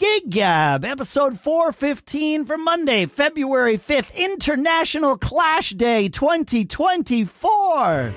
Gig Gab, episode 415 for Monday, February 5th, International Clash Day 2024.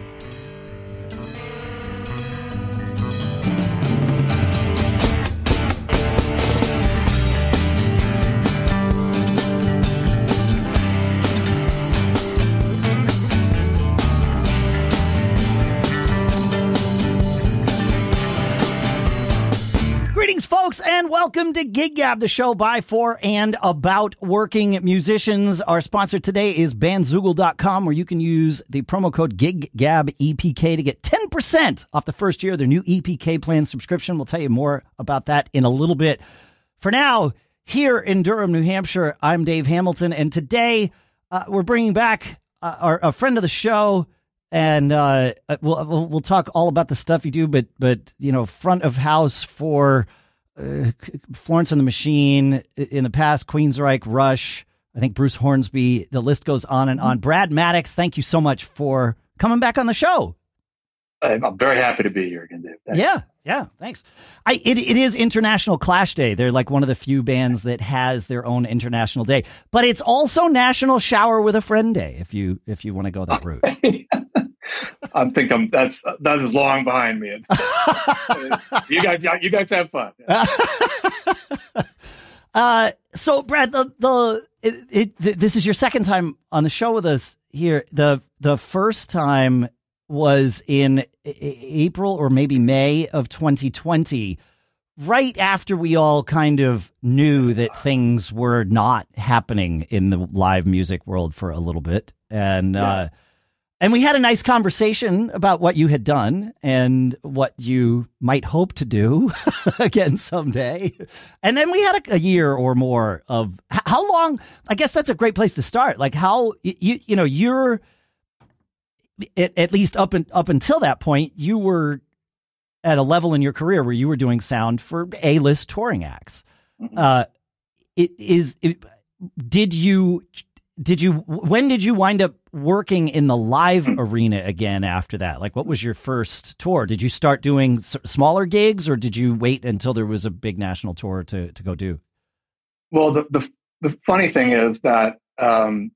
Folks, and welcome to Gig Gab, the show by, for, and about working musicians. Our sponsor today is bandzoogle.com, where you can use the promo code GigGabEPK to get 10% off the first year of their new EPK plan subscription. We'll tell you more about that in a little bit. For now, here in Durham, New Hampshire, I'm Dave Hamilton, and today uh, we're bringing back uh, our, a friend of the show, and uh, we'll, we'll we'll talk all about the stuff you do. But but you know, front of house for uh, Florence and the Machine in the past, Queensrÿche, Rush. I think Bruce Hornsby. The list goes on and on. Brad Madix, thank you so much for coming back on the show. I'm very happy to be here again, Dave. Thanks. Yeah, yeah, thanks. I it, it is International Clash Day. They're like one of the few bands that has their own international day, but it's also National Shower with a Friend Day. If you if you want to go that route. I think I'm that's that is long behind me. you guys, you guys have fun. uh, so Brad, the the it, it, this is your second time on the show with us here. the The first time was in April or maybe May of 2020, right after we all kind of knew that things were not happening in the live music world for a little bit, and. Yeah. Uh, and we had a nice conversation about what you had done and what you might hope to do again someday. And then we had a, a, year or more of how long, I guess that's a great place to start. Like how you, you know, you're at, at least up and up until that point, you were at a level in your career where you were doing sound for A-list touring acts. Mm-hmm. Uh, it is, it, did you did you when did you wind up working in the live arena again after that? Like what was your first tour? Did you start doing s- smaller gigs or did you wait until there was a big national tour to to go do? Well the the, the funny thing is that um,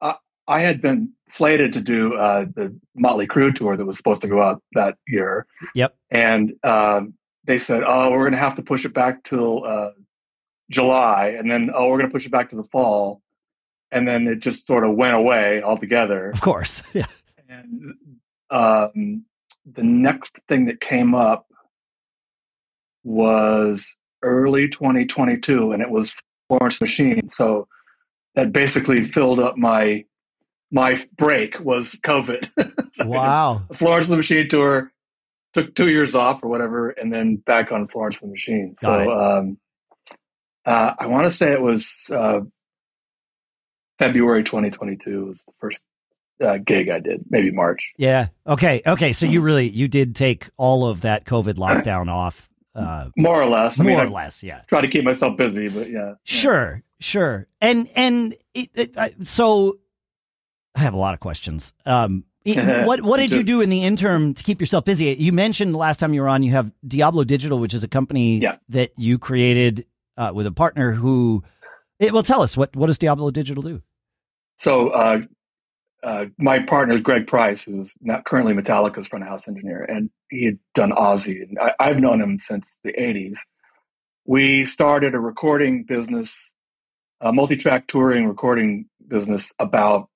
I, I, had been slated to do uh, the Motley Crue tour that was supposed to go out that year. Yep. And um, they said oh we're going to have to push it back till uh, July and then oh we're going to push it back to the fall and then it just sort of went away altogether. Of course, yeah. And um, the next thing that came up was early 2022, and it was Florence Machine. So that basically filled up my my break was COVID. so wow, Florence the Machine tour took two years off or whatever, and then back on Florence the Machine. Got so um, uh, I want to say it was uh, February 2022 was the first uh, gig I did, maybe March. Yeah. Okay. Okay. So you really you did take all of that COVID lockdown off. Uh, more or less. I more mean, or I less. Yeah. Try to keep myself busy, but yeah. Sure. Sure. And and it, it, so I have a lot of questions. Um, what what did you do in the interim to keep yourself busy? You mentioned the last time you were on, you have Diablo Digital, which is a company yeah. that you created uh, with a partner who. It, well, tell us what what does Diablo Digital do? So uh, uh, my partner is Greg Price, who's not currently Metallica's front of house engineer, and he had done Ozzy, and I, have known him since the '80s. We started a recording business, a multi-track touring recording business, about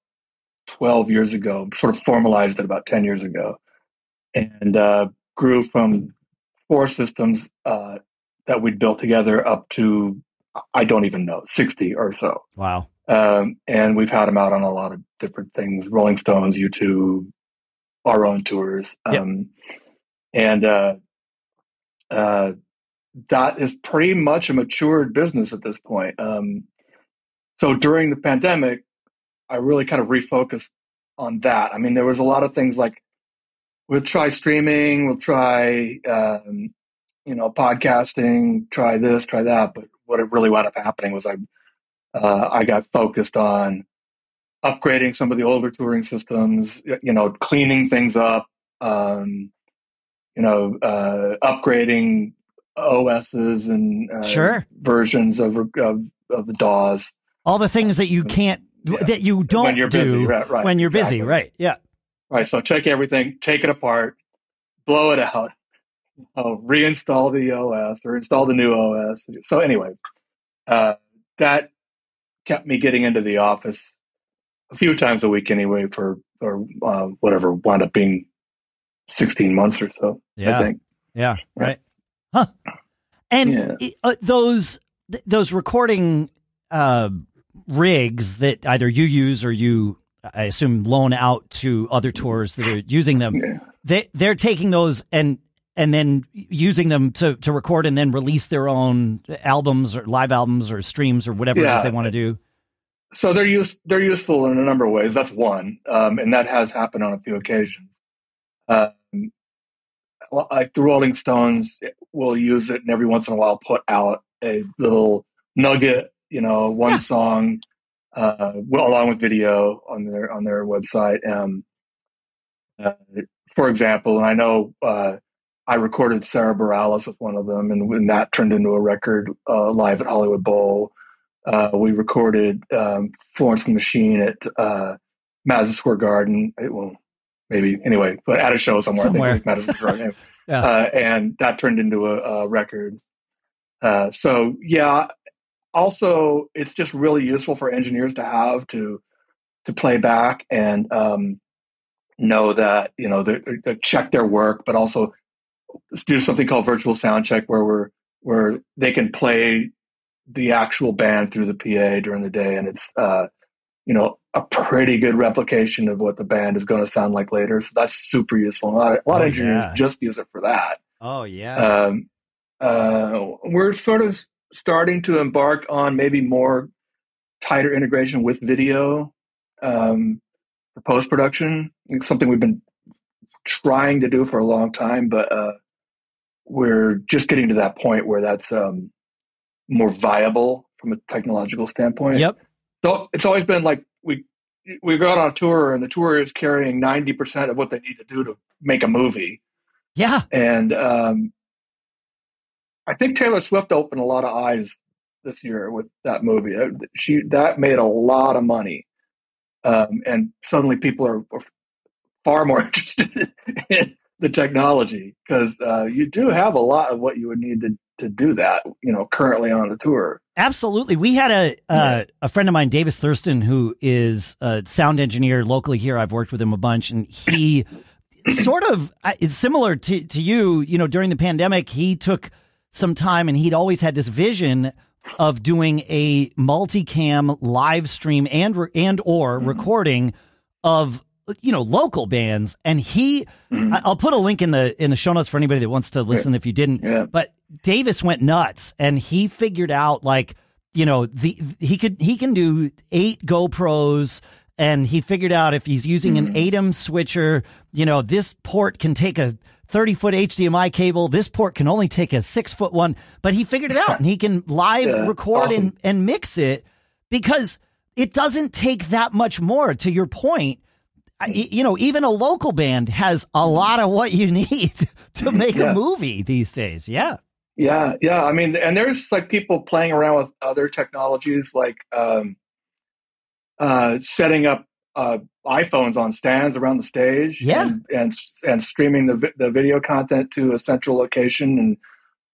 12 years ago. Sort of formalized it about 10 years ago, and uh, grew from four systems uh, that we'd built together up to I don't even know 60 or so. Wow. Um, and we've had him out on a lot of different things Rolling Stones, U2, our own tours. Um, yep. And uh, uh, that is pretty much a matured business at this point. Um, so during the pandemic, I really kind of refocused on that. I mean, there was a lot of things like we'll try streaming, we'll try, um, you know, podcasting, try this, try that. But what it really wound up happening was I uh, I got focused on upgrading some of the older touring systems, you know, cleaning things up, um, you know, uh, upgrading OSs and uh, sure versions of, of of the DAWs. All the things that you can't yeah. that you don't when you're do busy, right, right, when you're exactly. busy, right? Yeah. Right. So take everything, take it apart, blow it out, oh, reinstall the OS or install the new OS. So anyway, uh, that kept me getting into the office a few times a week anyway for or uh, whatever wound up being 16 months or so. Yeah. I think. Yeah. Right. Huh. And yeah. uh, those th- those recording uh, rigs that either you use or you I assume loan out to other tours that are using them. Yeah. They they're taking those and and then using them to to record and then release their own albums or live albums or streams or whatever yeah. it is they want to do. So they're use they're useful in a number of ways. That's one, um, and that has happened on a few occasions. Um, like the Rolling Stones will use it, and every once in a while put out a little nugget, you know, one Yeah. song, uh, well, along with video on their on their website. Um, uh, for example, and I know uh, I recorded Sara Bareilles with one of them, and when that turned into a record uh, live at Hollywood Bowl. Uh, we recorded um, Florence and the Machine at uh, Madison Square Garden. It, well, maybe anyway, but at a show somewhere. Somewhere. I think Madison Square Garden. Yeah. uh, and that turned into a, a record. Uh, so yeah, also it's just really useful for engineers to have to to play back and um, know that you know they check their work, but also do something called virtual sound check, where we're where they can play the actual band through the PA during the day, and it's uh, you know a pretty good replication of what the band is going to sound like later. So that's super useful. A lot, of, a lot Oh, of engineers yeah. just use it for that. Oh yeah. Um, uh, we're sort of starting to embark on maybe more tighter integration with video um, for post production. It's something we've been trying to do for a long time, but uh, we're just getting to that point where that's um, more viable from a technological standpoint. yep. So it's always been like we we go out on a tour, and the tour is carrying ninety percent of what they need to do to make a movie. Yeah. And um, I think Taylor Swift opened a lot of eyes this year with that movie. Uh, She that made a lot of money, um, and suddenly people are, are far more interested in the technology because uh, you do have a lot of what you would need to to do that. You know, currently on the tour. Absolutely. We had a uh, a friend of mine, Davis Thurston, who is a sound engineer locally here. I've worked with him a bunch, and he sort of uh, is similar to to you. You know, during the pandemic, he took some time, and he'd always had this vision of doing a multicam live stream and and or recording of you know local bands and he Mhm. I- i'll put a link in the in the show notes for anybody that wants to listen if you didn't Yeah. but Davis went nuts and he figured out like, you know, the he could he can do eight GoPros and he figured out if he's using an ATEM switcher, you know, this port can take a 30 foot HDMI cable. This port can only take a six foot one, but he figured it out and he can live Yeah, record awesome. and, and mix it because it doesn't take that much more to your point. You know, even a local band has a lot of what you need to make Yeah. a movie these days. Yeah. Yeah, yeah. I mean, and there's like people playing around with other technologies, like um, uh, setting up uh, iPhones on stands around the stage, Yeah. and and, and streaming the the video content to a central location, and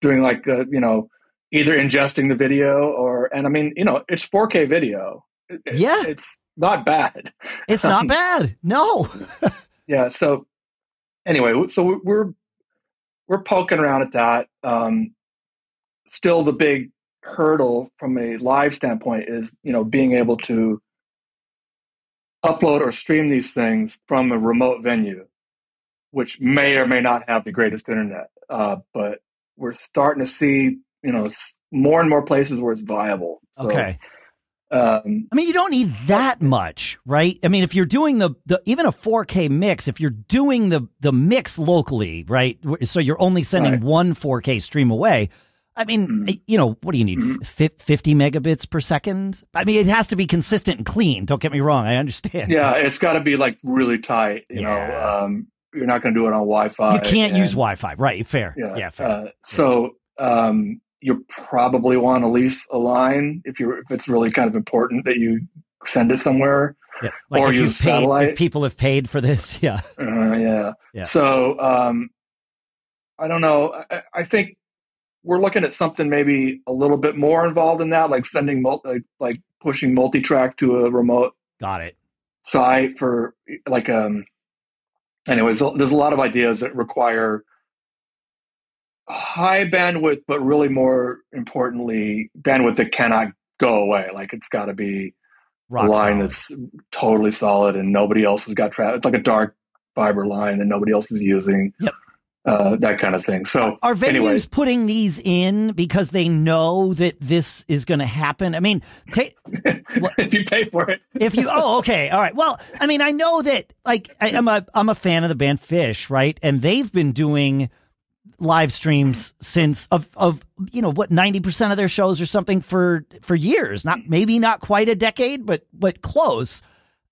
doing like uh, you know either ingesting the video or and I mean you know it's 4K video. It- Yeah. it's not bad. It's not Um, bad. No. yeah so anyway so we- we're we're poking around at that um still the big hurdle from a live standpoint is you know being able to upload or stream these things from a remote venue which may or may not have the greatest internet uh but we're starting to see you know more and more places where it's viable So, Okay. Um I mean, you don't need that much, right? I mean, if you're doing the, the even a 4K mix, if you're doing the the mix locally, right? So you're only sending Right. one 4K stream away. I mean, Mhm. you know, what do you need? Fif- 50 megabits per second? I mean, it has to be consistent and clean. Don't get me wrong. I understand. yeah it's got to be like really tight you Yeah. know um you're not going to do it on wi-fi You can't use Wi Fi, right? Fair. yeah, Yeah, fair. Uh, so um, you probably want to lease a line if you're if it's really kind of important that you send it somewhere. Yeah. Like or use paid, satellite. If people have paid for this, yeah, uh, yeah, yeah. So um, I don't know. I, I, think we're looking at something maybe a little bit more involved in that, like sending multi, like pushing multi-track to a remote. Got it. Site for like um. Anyways, there's a lot of ideas that require high bandwidth, but really more importantly, bandwidth that cannot go away. Like it's got to be Rock a line solid. that's totally solid and nobody else has got traffic. It's like a dark fiber line that nobody else is using. Yep. Uh, that kind of thing. So, are venues anyway. putting these in because they know that this is going to happen? I mean, ta- if you pay for it, if you oh okay, all right. Well, I mean, I know that like I, I'm a I'm a fan of the band Phish, right? And they've been doing live streams since of of you know what 90% of their shows or something for for years. Not maybe not quite a decade but but close.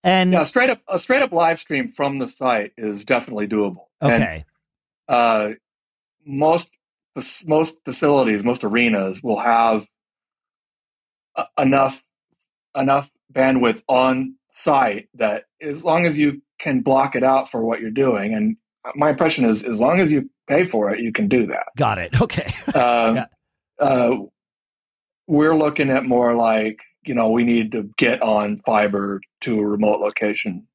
And yeah straight up a straight up live stream from the site is definitely doable. Okay. and, uh most most facilities most arenas will have enough enough bandwidth on site that as long as you can block it out for what you're doing and my impression is as long as you pay for it, you can do that. Got it. Okay. uh, yeah. uh, we're looking at more like, you know, we need to get on fiber to a remote location.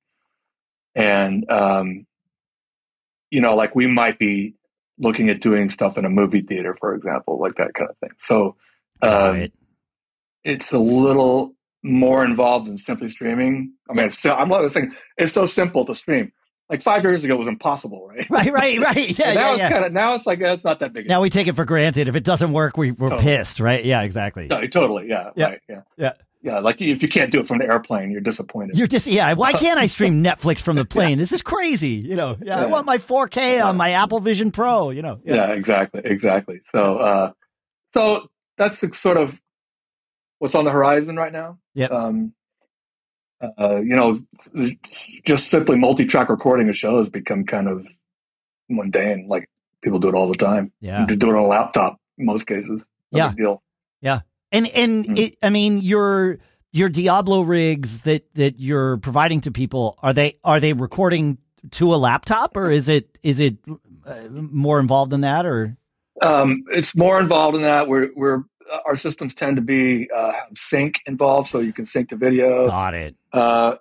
And, um, you know, like we might be looking at doing stuff in a movie theater, for example, like that kind of thing. So um, it's a little more involved than simply streaming. I mean, it's, I'm not saying it's so simple to stream like five years ago was impossible, right? Right, right, right. Yeah, now yeah, it's yeah. kind of now it's like that's not that big. Now we take it for granted. If it doesn't work, we we're totally. pissed, right? Yeah, exactly. No, totally. Yeah, yeah, right, yeah, yeah. Yeah, like if you can't do it from the airplane, you're disappointed. You're dis- yeah. Why can't I stream Netflix from the plane? This is crazy. You know, yeah, yeah. I want my 4K on my Apple Vision Pro. You know. Yeah, yeah exactly, exactly. So, uh, so that's the sort of what's on the horizon right now. Yeah. Um, uh, you know, just simply multi-track recording a show has become kind of mundane. Like people do it all the time. Yeah, do it on a laptop in most cases. No yeah, deal. Yeah, and and mm-hmm. it, I mean your your Diablo rigs that that you're providing to people are they are they recording to a laptop or is it is it uh, more involved than that or? Um, it's more involved in that. We're we're our systems tend to be uh, sync involved, so you can sync the video. Got it. Uh,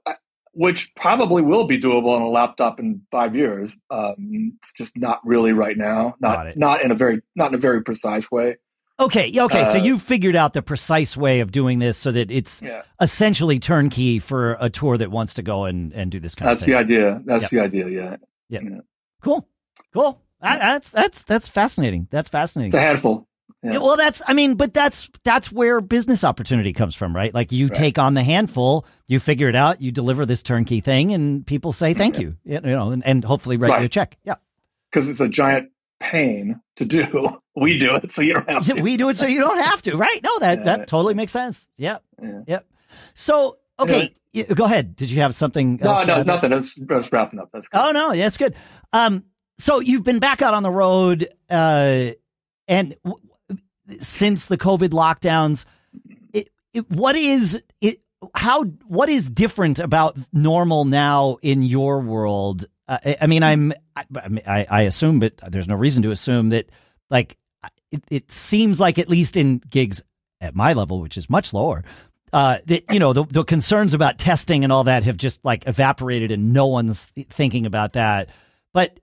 which probably will be doable on a laptop in five years. Um, it's just not really right now. Not not in a very not in a very precise way. Okay, okay. Uh, so you figured out the precise way of doing this so that it's yeah. essentially turnkey for a tour that wants to go and, and do this kind that's of thing. That's the idea. That's yep. the idea. Yeah. Yep. Yeah. Cool. Cool. that's that's that's fascinating. That's fascinating. It's a handful. Yeah. Well, that's I mean, but that's that's where business opportunity comes from, right? Like you right. take on the handful, you figure it out, you deliver this turnkey thing, and people say thank yeah. you, you know, and, and hopefully write right. you a check. Yeah, because it's a giant pain to do. We do it so you don't have to. we do it so you don't have to, right? No, that yeah. that totally makes sense. Yeah, yeah. So okay, go ahead. Did you have something? No, no, nothing. It's, it's wrapping up. That's good. Oh no, that's good. Um, so you've been back out on the road, uh, and since the COVID lockdowns. It, it, what is it? How what is different about normal now in your world? Uh, I, I, mean, I'm I, I assume, but there's no reason to assume that. Like, it, it seems like at least in gigs at my level, which is much lower, uh, that you know the, the concerns about testing and all that have just like evaporated, and no one's thinking about that. But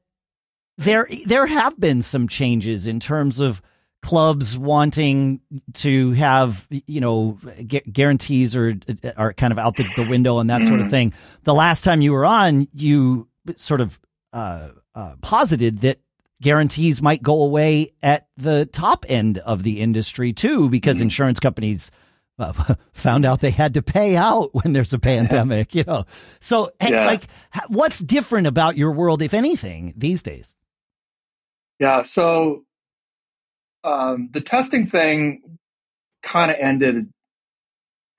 there there have been some changes in terms of clubs wanting to have you know gu- guarantees or are kind of out the, the window and that sort of mm-hmm. thing. The last time you were on, you sort of uh, uh, posited that guarantees might go away at the top end of the industry too, because mm-hmm. insurance companies. Uh, found out they had to pay out when there's a pandemic, you know. So, yeah. like, what's different about your world, if anything, these days? Yeah. So, um, the testing thing kind of ended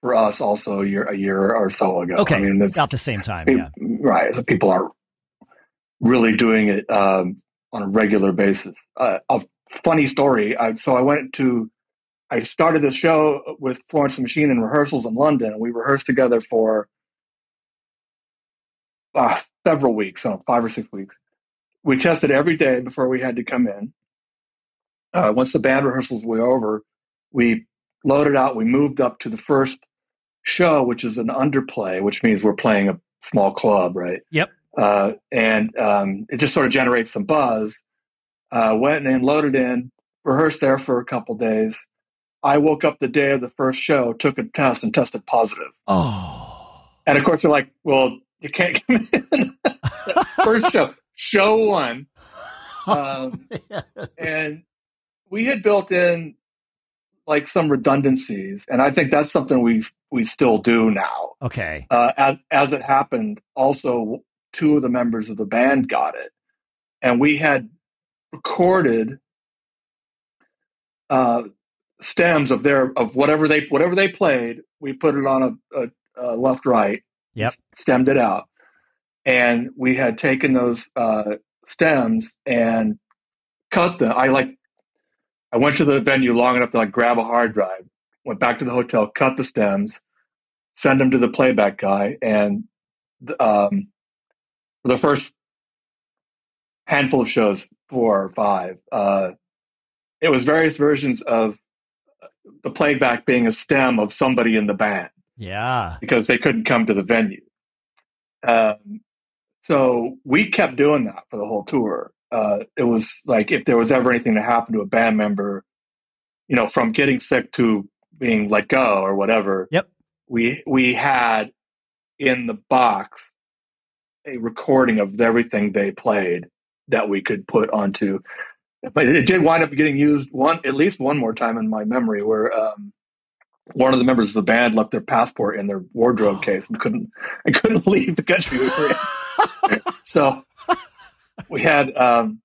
for us also a year a year or so ago. Okay, I mean, it's about the same time. Yeah, right. So people are really doing it um, on a regular basis. Uh, of funny story. I, so I went to, I started the show with Florence Machine in rehearsals in London. We rehearsed together for uh, several weeks, so five or six weeks. We tested every day before we had to come in. Uh, once the band rehearsals were over, we loaded out. We moved up to the first show, which is an underplay, which means we're playing a small club, right? Yep. Uh, and um, it just sort of generates some buzz. Uh, went in, loaded in, rehearsed there for a couple days. I woke up the day of the first show, took a test, and tested positive. Oh. And of course, they're like, "Well, you can't come in." first show, show one, um, and we had built in like some redundancies, and I think that's something we we still do now. Okay. Uh, as as it happened, also two of the members of the band got it, and we had recorded uh, stems of their of whatever they whatever they played. We put it on a, a, a left right. Yep. Stemmed it out, and we had taken those uh, stems and cut them. I like I went to the venue long enough to like grab a hard drive, went back to the hotel, cut the stems, send them to the playback guy, and um, for the first handful of shows, four or five, uh, it was various versions of the playback being a stem of somebody in the band. Yeah, because they couldn't come to the venue. Um, so we kept doing that for the whole tour uh, it was like if there was ever anything to happen to a band member, you know, from getting sick to being let go or whatever. Yep. We we had in the box a recording of everything they played that we could put onto. But it did wind up getting used one at least one more time in my memory, where um, one of the members of the band left their passport in their wardrobe case and couldn't and couldn't leave the country we were in. so we had um,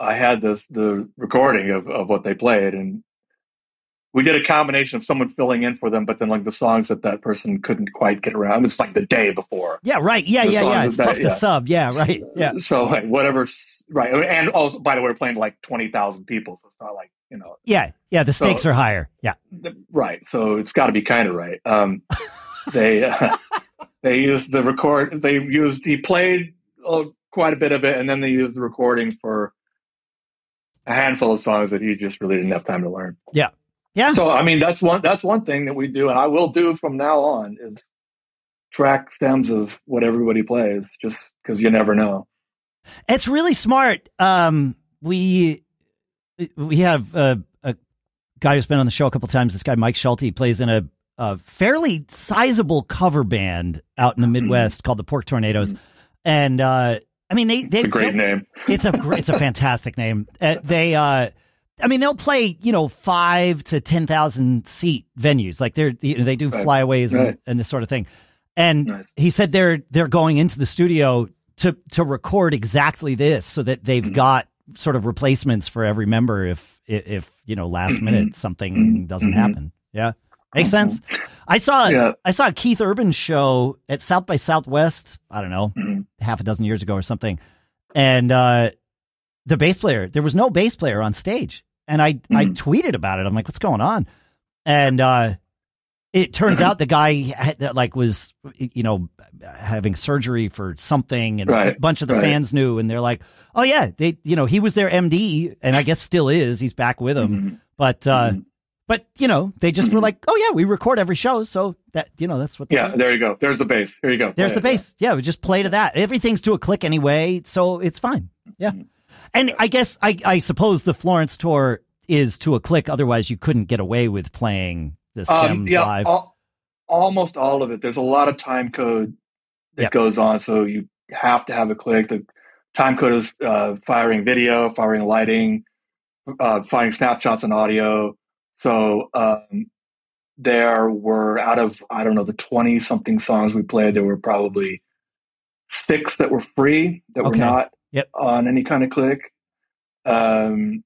I had this the recording of, of what they played, and we did a combination of someone filling in for them, but then like the songs that that person couldn't quite get around. It's like the day before. Yeah, right. Yeah, yeah, yeah. It's that, tough to yeah. sub. Yeah, right. Yeah. So like whatever. Right, and also by the way, we're playing to like twenty thousand people, so it's not like you know. Yeah, yeah. The stakes so, are higher. Yeah. Right. So it's got to be kind of right. Um, they uh, they used the record. They used he played. Oh, quite a bit of it, and then they used the recording for a handful of songs that he just really didn't have time to learn. Yeah, yeah. So I mean, that's one that's one thing that we do, and I will do from now on is track stems of what everybody plays, just because you never know. It's really smart. Um, we we have a, a, guy who's been on the show a couple times. This guy Mike Schulte plays in a, a fairly sizable cover band out in the mm-hmm. Midwest mm-hmm. called the Pork Tornadoes, mm-hmm. and uh, I mean, they, they it's a great name. It's a great, it's a fantastic name. Uh, they, uh, I mean, they'll play, you know, five to 10,000 seat venues. Like they're, you know, they do right. flyaways right. and, and, this sort of thing. And he said they're, they're going into the studio to, to record exactly this so that they've mm-hmm. got sort of replacements for every member if, if, you know, last mm-hmm. minute something mm-hmm. doesn't mm-hmm. happen. Yeah. Makes sense. I saw yeah. I saw a Keith Urban show at South by Southwest. I don't know, mm-hmm. half a dozen years ago or something, and uh, the bass player there was no bass player on stage, and I mm-hmm. I tweeted about it. I'm like, what's going on? And uh, it turns out the guy that like was you know having surgery for something, and right. a bunch of the right. fans knew, and they're like, oh yeah, they you know he was their MD, and I guess still is. He's back with them, mm-hmm. but. Uh, mm-hmm. But you know, they just were mm-hmm. like, "Oh yeah, we record every show, so that you know that's what." Yeah, there you go. There's the bass. Here you go. There's play the bass. Yeah. yeah, we just play to that. Everything's to a click anyway, so it's fine. Yeah, mm-hmm. and I guess I I suppose the Florence tour is to a click. Otherwise, you couldn't get away with playing the um, stems um, yeah, live. All, almost all of it. There's a lot of time code that yep. goes on, so you have to have a click. The time code is uh, firing video, firing lighting, uh, firing snapshots and audio so um, there were out of I don't know the twenty something songs we played, there were probably six that were free that okay. were not yep. on any kind of click. Um,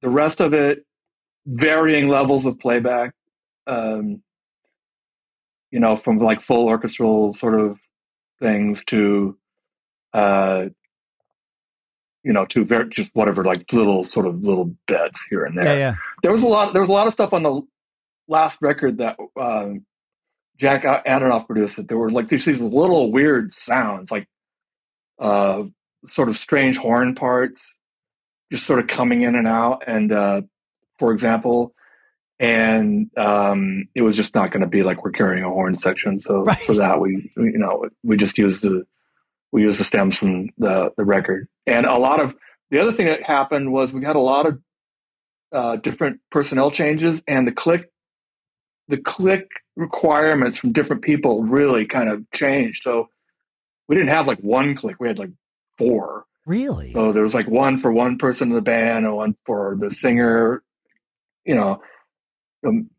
the rest of it, varying levels of playback. Um, you know, from like full orchestral sort of things to, uh, you know, to very just whatever, like little sort of little beds here and there. Yeah, yeah. There was a lot. There was a lot of stuff on the last record that um, Jack Antonoff produced. That there were like these, these little weird sounds, like uh, sort of strange horn parts, just sort of coming in and out. And uh, for example, and um, it was just not going to be like we're carrying a horn section. So Right. for that, we we, you know we just used the we used the stems from the the record. And a lot of the other thing that happened was we had a lot of uh, different personnel changes, and the click the click requirements from different people really kind of changed. So we didn't have like one click; we had like four. Really? So there was like one for one person in the band, and one for the singer. You know, um,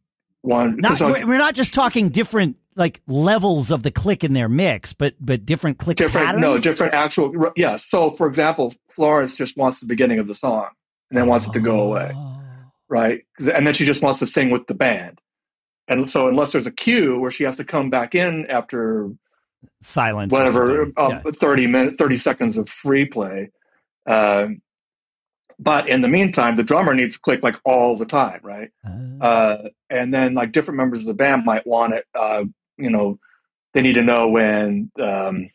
one. Not, so we're, we're not just talking different like levels of the click in their mix, but but different click different, patterns. no, different actual. Yes. So, for example, Florence just wants the beginning of the song, and then wants it to go away, Oh. right? And then she just wants to sing with the band. And so, unless there's a cue where she has to come back in after Silence. whatever uh, Yeah. 30 minutes 30 seconds of free play um, but in the meantime the drummer needs to click like all the time right Uh, uh, and then like different members of the band might want it uh, you know they need to know when um,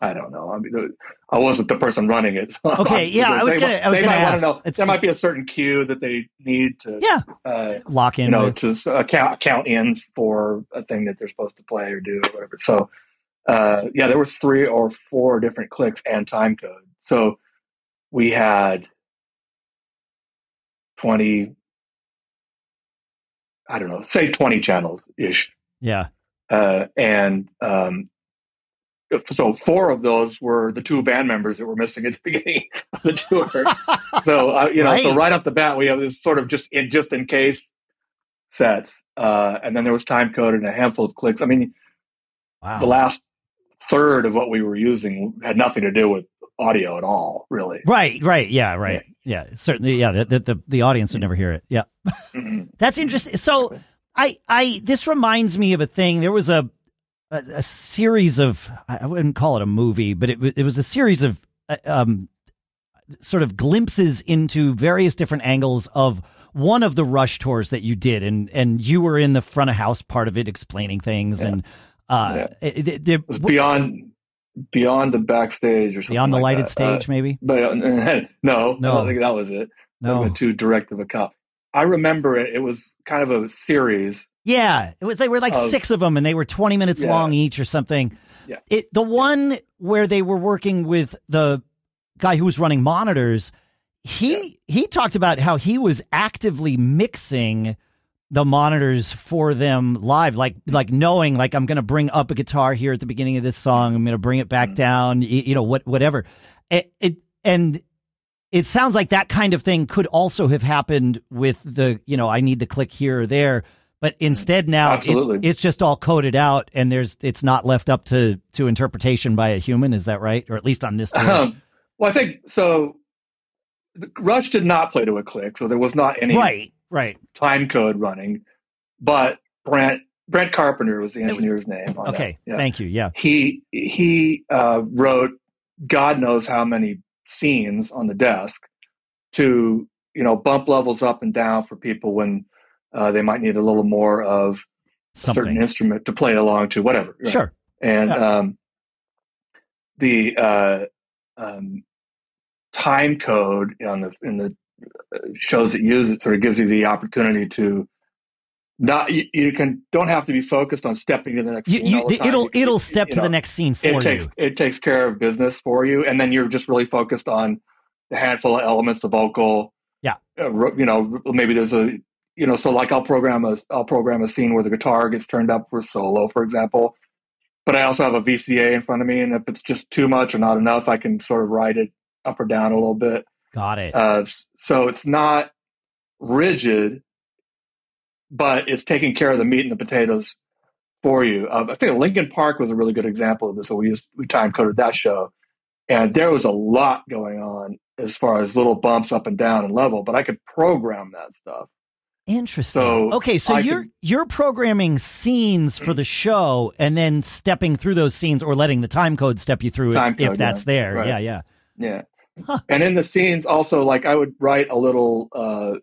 I don't know. I mean, I wasn't the person running it. Okay, yeah, I was They- gonna- I was they gonna might ask. know. It's- there might be a certain cue that they need to, yeah, uh, lock in. you know, with- to uh, count count in for a thing that they're supposed to play or do or whatever. So, uh, yeah, there were three or four different clicks and time code. So we had twenty, I don't know, say twenty channels ish, yeah. Uh, and um, so four of those were the two band members that were missing at the beginning of the tour. so uh, you know, so Right. right off the bat, we have this sort of just in just in case sets, uh, and then there was time code and a handful of clicks. I mean, wow. the last third of what we were using had nothing to do with audio at all, really. Right, right, yeah, right, yeah. Certainly, yeah. The, the the audience would never hear it. Yeah, Mhm. that's interesting. So, I I this reminds me of a thing. There was a a, a series of I I wouldn't call it a movie, but it it was a series of uh, um sort of glimpses into various different angles of one of the Rush tours that you did, and and you were in the front of house part of it, explaining things, Yeah. and uh, it, it- there- It was beyond beyond the backstage or something. beyond the like lighted that. stage, Uh, maybe. but uh, no, I No. don't think that was it. No, too direct of a cut. I remember it. It was kind of a series. Yeah, it was. They were like Of- six of them, and they were twenty minutes Yeah. long each, or something. Yeah. It the one where they were working with the guy who was running monitors. He he talked about how he was actively mixing the monitors for them live, like like knowing like I'm going to bring up a guitar here at the beginning of this song. I'm going to bring it back Mhm. down. You know what whatever. It, it and it sounds like that kind of thing could also have happened with the you know I need the click here or there, but instead now it's, Absolutely. it's just all coded out and there's it's not left up to to interpretation by a human. Is that right? Or at least on this tour. Um, well, I think so. Rush did not play to a click, so there was not any right, right. time code running. But Brent Brent Carpenter was the engineer's name. On Okay. Yeah. thank you. Yeah. he he uh, wrote God knows how many scenes on the desk to you know bump levels up and down for people when uh, they might need a little more of a certain instrument to play along to, whatever. right? Sure. And Yeah. um, the uh, um, time code on the in the uh, shows that use it sort of gives you the opportunity to not you, you can don't have to be focused on stepping to the next. You, scene you, the it'll it'll step to know, the next scene for it takes you. it takes care of business for you, and then you're just really focused on the handful of elements, the vocal. Yeah. Uh, you know, maybe there's a you know, so like I'll program a I'll program a scene where the guitar gets turned up for solo, for example. But I also have a VCA in front of me, and if it's just too much or not enough, I can sort of write it up or down a little bit. Got it. Uh, so it's not rigid, but it's taking care of the meat and the potatoes for you. Uh, I think Linkin Park was a really good example of this. So we used, we time coded that show, and there was a lot going on as far as little bumps up and down and level. But I could program that stuff. Interesting. so okay, so I you're could- you're programming scenes for the show and then stepping through those scenes or letting the time code step you through if, if that's yeah. there. Right. Yeah, yeah. Yeah. Huh. And in the scenes, also, like I would write a little uh,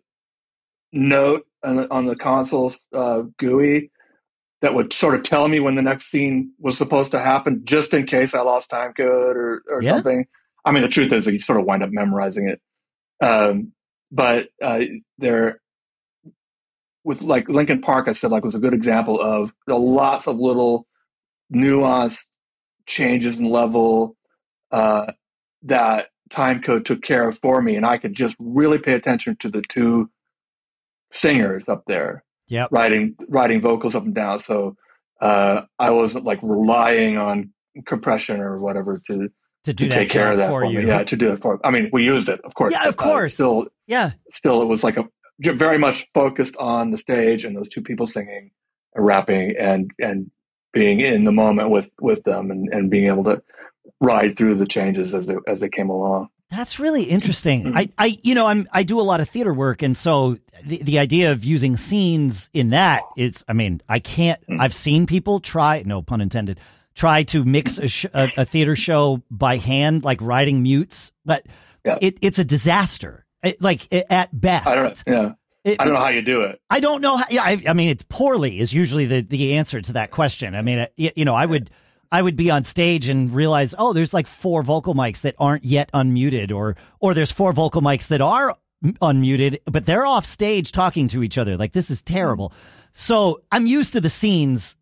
note on the, on the console uh, GUI that would sort of tell me when the next scene was supposed to happen, just in case I lost time code or, or Yeah. something. I mean, the truth is, you sort of wind up memorizing it. Um, but uh, there, with like Linkin Park, I said like was a good example of the lots of little nuanced changes in level uh, that time code took care of for me, and I could just really pay attention to the two singers up there Yep. writing writing vocals up and down. So uh, I wasn't like relying on compression or whatever to To do to take care of that for for you. me. Yeah, to do it for. I mean, we used it, of course. Yeah, of course. still, Yeah. still, it was like a very much focused on the stage and those two people singing, and rapping, and and being in the moment with with them, and and being able to ride through the changes as they as they came along. That's really interesting. Mhm. I, I, you know, I'm, I do a lot of theater work, and so the, the idea of using scenes in that is, I mean, I can't. Mhm. I've seen people try, no pun intended, try to mix a, sh- a, a theater show by hand, like writing mutes, but Yeah. it, it's a disaster. It, like it, at best, I don't know. Yeah, It- I don't know how you do it. I don't know. How, yeah, I, I mean, it's poorly is usually the, the answer to that question. I mean, you know, I would I would be on stage and realize, oh, there's like four vocal mics that aren't yet unmuted, or or there's four vocal mics that are unmuted, but they're off stage talking to each other. Like this is terrible. So I'm used to the scenes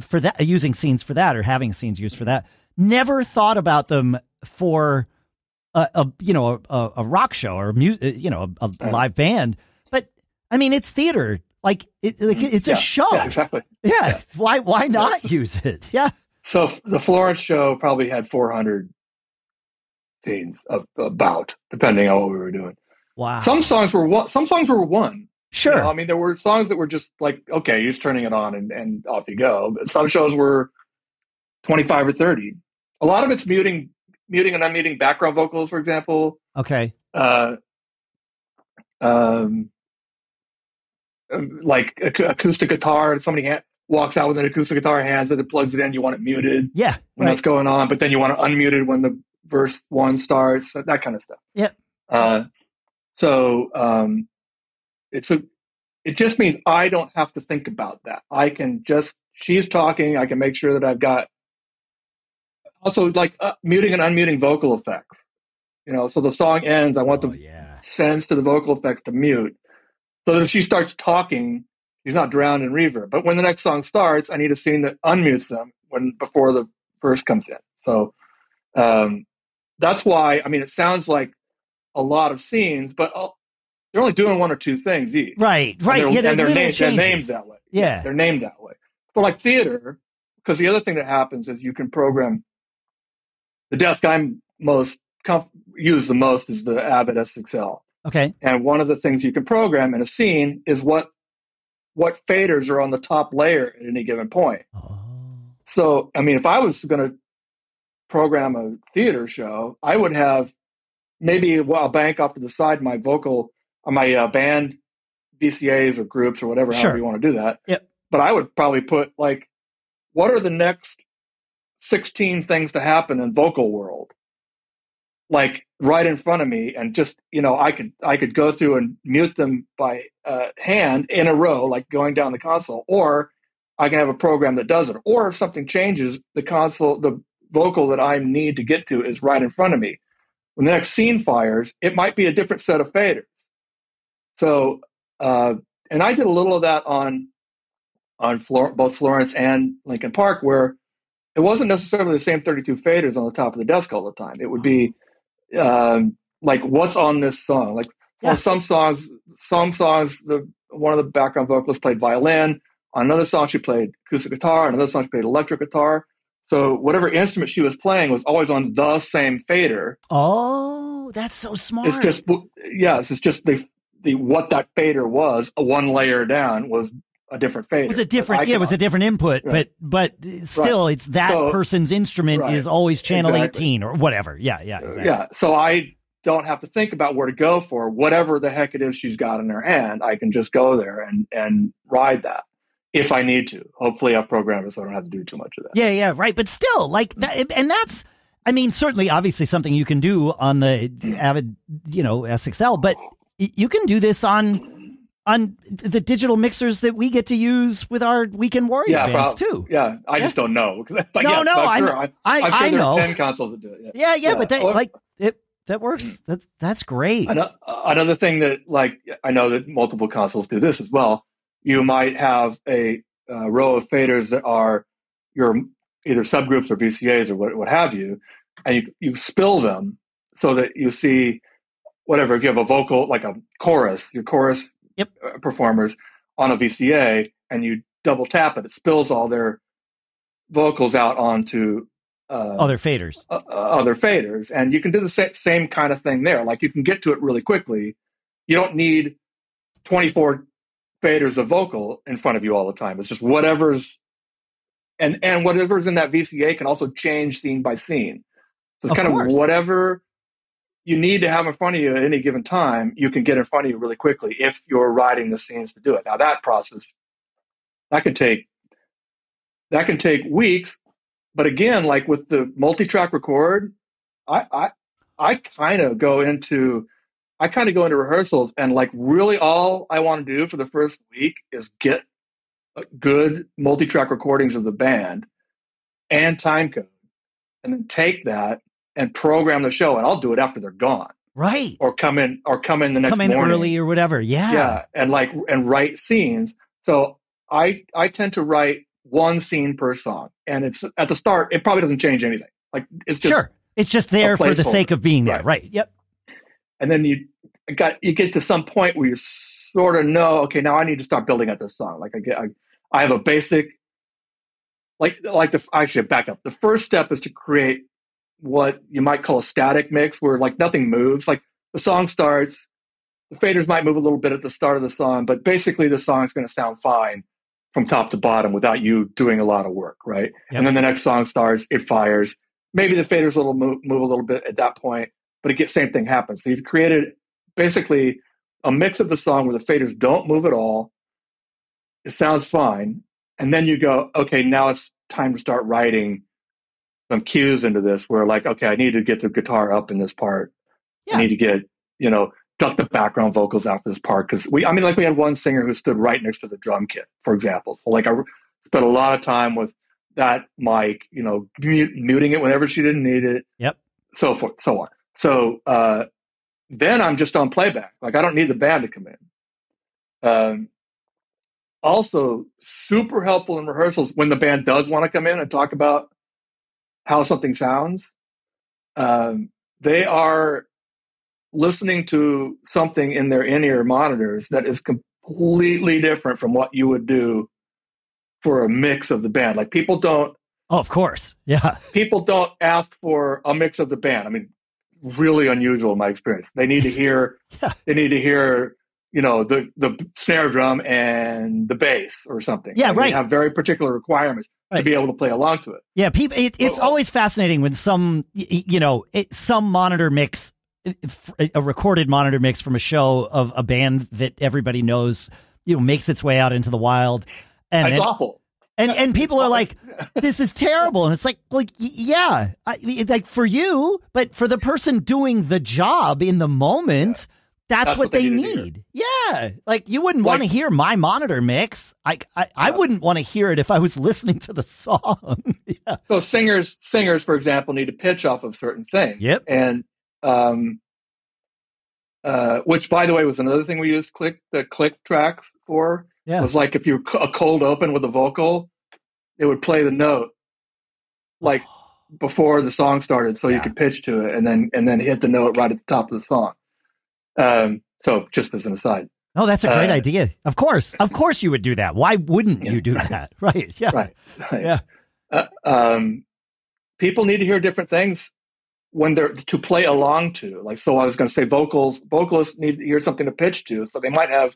for that, using scenes for that, or having scenes used for that. Never thought about them for a, a you know a, a rock show or music, uh, you know, a, a live band. But I mean, it's theater. Like it, like mm-hmm. it's yeah, a show. Yeah, exactly. Yeah. Yeah. Why why not use it? Yeah. So the Florence show probably had 400 scenes of about, depending on what we were doing. Wow. Some songs were one. Some songs were one. sure. You know, I mean, there were songs that were just like, okay, you're just turning it on and, and off you go. But some shows were 25 or 30. A lot of it's muting, muting and unmuting background vocals, for example. okay. Uh, um, um, like ac- acoustic guitar. Somebody ha- walks out with an acoustic guitar, hands it, it plugs it in. You want it muted Yeah. when Right. that's going on, but then you want to unmute it when the verse one starts, that, that kind of stuff. Yeah. Uh, so um, it's a, it just means I don't have to think about that. I can just she's talking. I can make sure that I've got also like uh, muting and unmuting vocal effects. You know, so the song ends. I want Oh, the yeah. sends to the vocal effects to mute, so that if she starts talking, she's not drowned in reverb. But when the next song starts, I need a scene that unmutes them when before the verse comes in. So um, that's why. I mean, it sounds like a lot of scenes, but uh, they're only doing one or two things each. Right. And Right. they're- yeah. They're, and they're, named, they're named that way. Yeah. they're named that way. But like theater, because the other thing that happens is you can program. The desk I'm most comf- use the most is the Avid S6L. Okay. And one of the things you can program in a scene is what what faders are on the top layer at any given point. Oh. So, I mean, if I was going to program a theater show, I would have maybe a bank off to the side my vocal, uh, my uh, band VCAs or groups or whatever, Sure. however you want to do that. Yep. But I would probably put like, what are the next 16 things to happen in vocal world? Like right in front of me and just, you know, I could, I could go through and mute them by uh, hand in a row, like going down the console, or I can have a program that does it. Or if something changes, the console, the vocal that I need to get to is right in front of me. When the next scene fires, it might be a different set of faders. So, uh, and I did a little of that on on Flor- both Florence and Linkin Park, where it wasn't necessarily the same 32 faders on the top of the desk all the time. It would be um, like, what's on this song? Like Yeah. on some songs, some songs, the one of the background vocalists played violin. On another song, she played acoustic guitar. On another song, she played electric guitar. So whatever instrument she was playing was always on the same fader. Oh, that's so smart. It's just yeah, it's just the the what that fader was, one layer down was a different fader. it was a different. Yeah, it was a different input, Right. but but still, it's that So- person's instrument Right. is always channel Exactly. eighteen or whatever. Yeah. Yeah. Uh, exactly. Yeah, so I don't have to think about where to go for whatever the heck it is she's got in her hand. I can just go there and and ride that if I need to. Hopefully, I've programmed it so I don't have to do too much of that. Yeah, yeah, right. But still, like that, and that's I mean, certainly, obviously, something you can do on the Avid, you know, S6L, but you can do this on on the digital mixers that we get to use with our weekend warrior yeah, bands too. Yeah, I yeah. just don't know. but no, yes, no, I'm sure. I, I, I'm sure I know. Ten consoles that do it. Yeah, yeah, yeah, yeah. but that, like it that works. That that's great. Another thing that like I know that multiple consoles do this as well. You might have a uh, row of faders that are your either subgroups or VCAs or what, what have you, and you, you spill them so that you see whatever. If you have a vocal, like a chorus, your chorus yep. Uh, performers on a VCA, and you double tap it, it spills all their vocals out onto uh, other faders, uh, other faders, and you can do the same, same kind of thing there. Like you can get to it really quickly. You don't need 24 faders of vocal in front of you all the time. It's just whatever's and and whatever's in that VCA can also change scene by scene. So it's of kind course. of whatever you need to have in front of you at any given time, you can get in front of you really quickly if you're writing the scenes to do it. Now that process that can take that can take weeks, but again, like with the multi-track record, I I I kind of go into I kind of go into rehearsals and like really all I want to do for the first week is get good multi-track recordings of the band and time code and then take that and program the show and I'll do it after they're gone. Right. Or come in or come in the next come in morning. early or whatever. Yeah. Yeah. And like and write scenes. So I I tend to write one scene per song. And it's at the start, it probably doesn't change anything. Like it's just Sure. It's just there for the sake of being there. Right. right. Yep. And then you got you get to some point where you sort of know, okay, now I need to start building up this song. Like I get I, I have a basic like like the actually back up. The first step is to create what you might call a static mix where like nothing moves. Like the song starts, the faders might move a little bit at the start of the song, but basically the song is going to sound fine from top to bottom without you doing a lot of work, right? Yep. And then the next song starts, it fires. Maybe the faders will move, move a little bit at that point, but it gets same thing happens. So you've created basically a mix of the song where the faders don't move at all. It sounds fine, and then you go, okay, now it's time to start writing some cues into this where like, okay, I need to get the guitar up in this part. Yeah. I need to get, you know, duck the background vocals out this part. Cause we, I mean, like we had one singer who stood right next to the drum kit, for example. So like I spent a lot of time with that mic, you know, mute, muting it whenever she didn't need it. Yep. So forth, so on. So, uh, then I'm just on playback. Like I don't need the band to come in. Um, also super helpful in rehearsals when the band does want to come in and talk about how something sounds. Um, they are listening to something in their in-ear monitors that is completely different from what you would do for a mix of the band. Like people don't. Oh, of course, yeah. People don't ask for a mix of the band. I mean, really unusual in my experience. They need to hear. yeah. They need to hear you know the the snare drum and the bass or something. Yeah, right. have very particular requirements right. to be able to play along to it. Yeah, people. It, it's always fascinating when some you know it, some monitor mix, a recorded monitor mix from a show of a band that everybody knows, you know, makes its way out into the wild, and it's awful. And and people are like, "This is terrible," and it's like, like yeah, I, like for you, but for the person doing the job in the moment. Yeah that's, That's what, what, they, they need. Yeah. Like you wouldn't like, want to hear my monitor mix. I I, I wouldn't want to hear it if I was listening to the song. yeah. So singers singers, for example, need to pitch off of certain things. Yep. And um uh which by the way was another thing we used click the click track for. Yeah. It Was like if you a cold open with a vocal, it would play the note like before the song started so yeah. you could pitch to it and then and then hit the note right at the top of the song. Um, so just as an aside. Oh, that's a great uh, idea. Of course, of course, you would do that. Why wouldn't yeah, you do right. that? Right? Yeah. Right. right. Yeah. Uh, um, people need to hear different things when they're to play along to. Like, so I was going to say, vocals. Vocalists need to hear something to pitch to, so they might have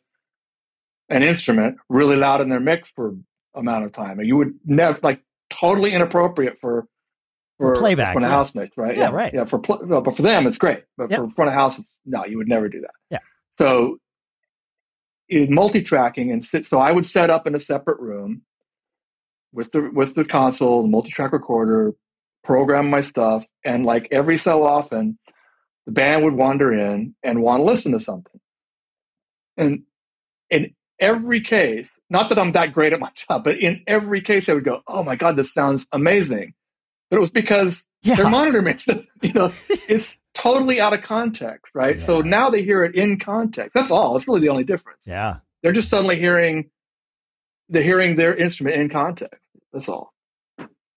an instrument really loud in their mix for amount of time. You would never like totally inappropriate for for, playback front of yeah. house mix, right? Yeah, yeah, right. Yeah, for well, but for them it's great, but yep. for front of house, no, you would never do that. Yeah. So in multi-tracking and sit, so I would set up in a separate room with the with the console, the multi-track recorder, program my stuff, and like every so often, the band would wander in and want to listen to something. And in every case, not that I'm that great at my job, but in every case, I would go, "Oh my god, this sounds amazing," but it was because yeah. their monitor makes it. You know, it's totally out of context, right? Yeah. So now they hear it in context. That's all. It's really the only difference. Yeah, they're just suddenly hearing they're hearing their instrument in context. That's all.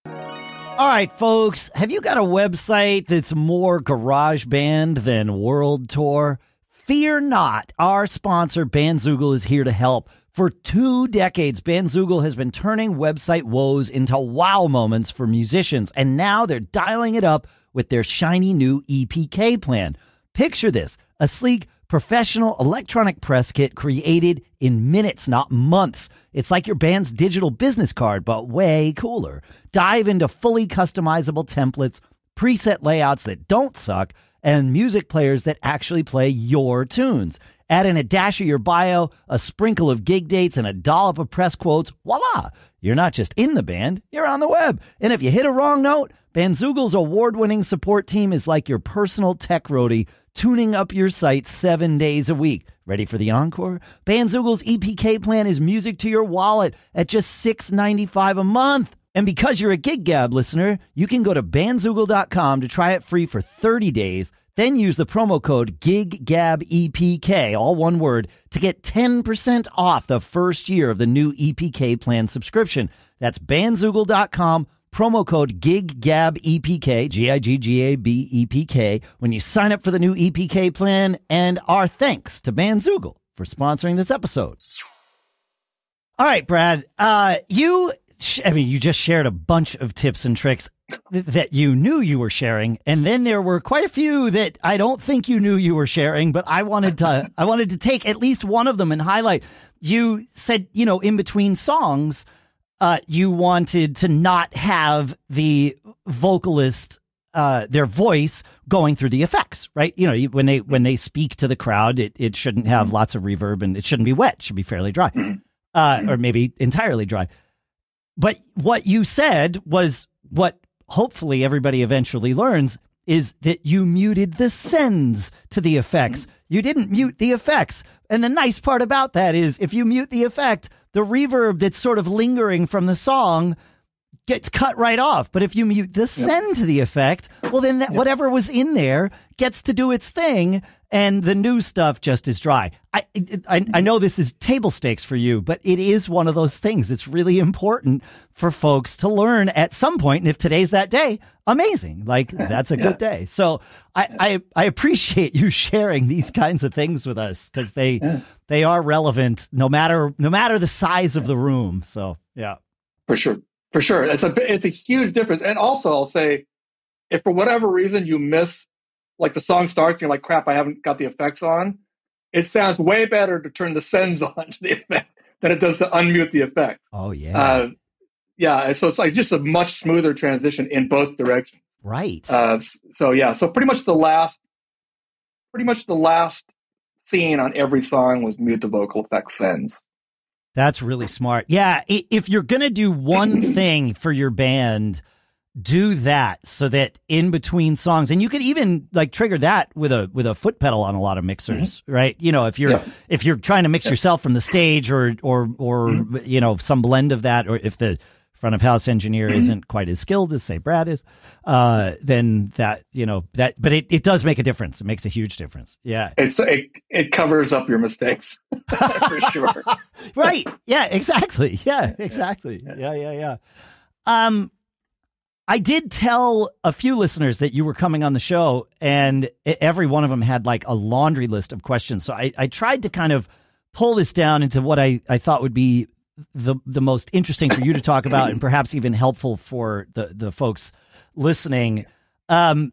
All right, folks, have you got a website that's more garage band than world tour? Fear not. Our sponsor, Bandzoogle, is here to help. For two decades, Ben Bandzoogle has been turning website woes into wow moments for musicians, and now they're dialing it up with their shiny new EPK plan. Picture this a sleek, professional electronic press kit created in minutes, not months. It's like your band's digital business card, but way cooler. Dive into fully customizable templates, preset layouts that don't suck, and music players that actually play your tunes. Add in a dash of your bio, a sprinkle of gig dates, and a dollop of press quotes. Voila! You're not just in the band, you're on the web. And if you hit a wrong note, Bandzoogle's award winning support team is like your personal tech roadie tuning up your site seven days a week. Ready for the encore? Bandzoogle's EPK plan is music to your wallet at just $6.95 a month. And because you're a Gig Gab listener, you can go to bandzoogle.com to try it free for 30 days. Then use the promo code GIGGABEPK, all one word, to get 10% off the first year of the new EPK plan subscription. That's bandzoogle.com promo code GIGGABEPK, G I G G A B E P K, when you sign up for the new EPK plan. And our thanks to Bandzoogle for sponsoring this episode. All right, Brad, uh, you, I mean, you just shared a bunch of tips and tricks that you knew you were sharing and then there were quite a few that I don't think you knew you were sharing but I wanted to I wanted to take at least one of them and highlight you said you know in between songs uh, you wanted to not have the vocalist uh, their voice going through the effects, right? You know, when they when they speak to the crowd, it, it shouldn't have lots of reverb and it shouldn't be wet. It should be fairly dry, uh, or maybe entirely dry. But what you said was what hopefully everybody eventually learns is that you muted the sends to the effects. You didn't mute the effects. And the nice part about that is if you mute the effect, the reverb that's sort of lingering from the song gets cut right off. But if you mute the send yep. to the effect, well, then that, yep. whatever was in there gets to do its thing, and the new stuff just is dry. I, I, I mm-hmm. know this is table stakes for you, but it is one of those things. It's really important for folks to learn at some point. And if today's that day, amazing. Like that's a yeah. good day. So I, I, I appreciate you sharing these kinds of things with us because they yeah. they are relevant no matter no matter the size of the room. So yeah, for sure, for sure. It's a it's a huge difference. And also, I'll say, if for whatever reason you miss, like the song starts, and you're like, crap, I haven't got the effects on. It sounds way better to turn the sends on to the effect than it does to unmute the effect. Oh yeah. Uh, yeah, so it's like just a much smoother transition in both directions. Right. Uh, so yeah, so pretty much the last, pretty much the last scene on every song was mute the vocal effects sends. That's really smart. Yeah, if you're gonna do one thing for your band, do that so that in between songs, and you could even like trigger that with a with a foot pedal on a lot of mixers, mm-hmm. right? You know, if you're yeah. if you're trying to mix yeah. yourself from the stage or or or mm-hmm. you know some blend of that, or if the front of house engineer mm-hmm. isn't quite as skilled as say Brad is, uh, then that you know that, but it, it does make a difference. It makes a huge difference. Yeah, it's it it covers up your mistakes for sure. right? Yeah. Exactly. Yeah. Exactly. Yeah. Yeah. Yeah. Um, I did tell a few listeners that you were coming on the show, and every one of them had like a laundry list of questions. So I, I tried to kind of pull this down into what I, I thought would be the the most interesting for you to talk about, and perhaps even helpful for the the folks listening. Um,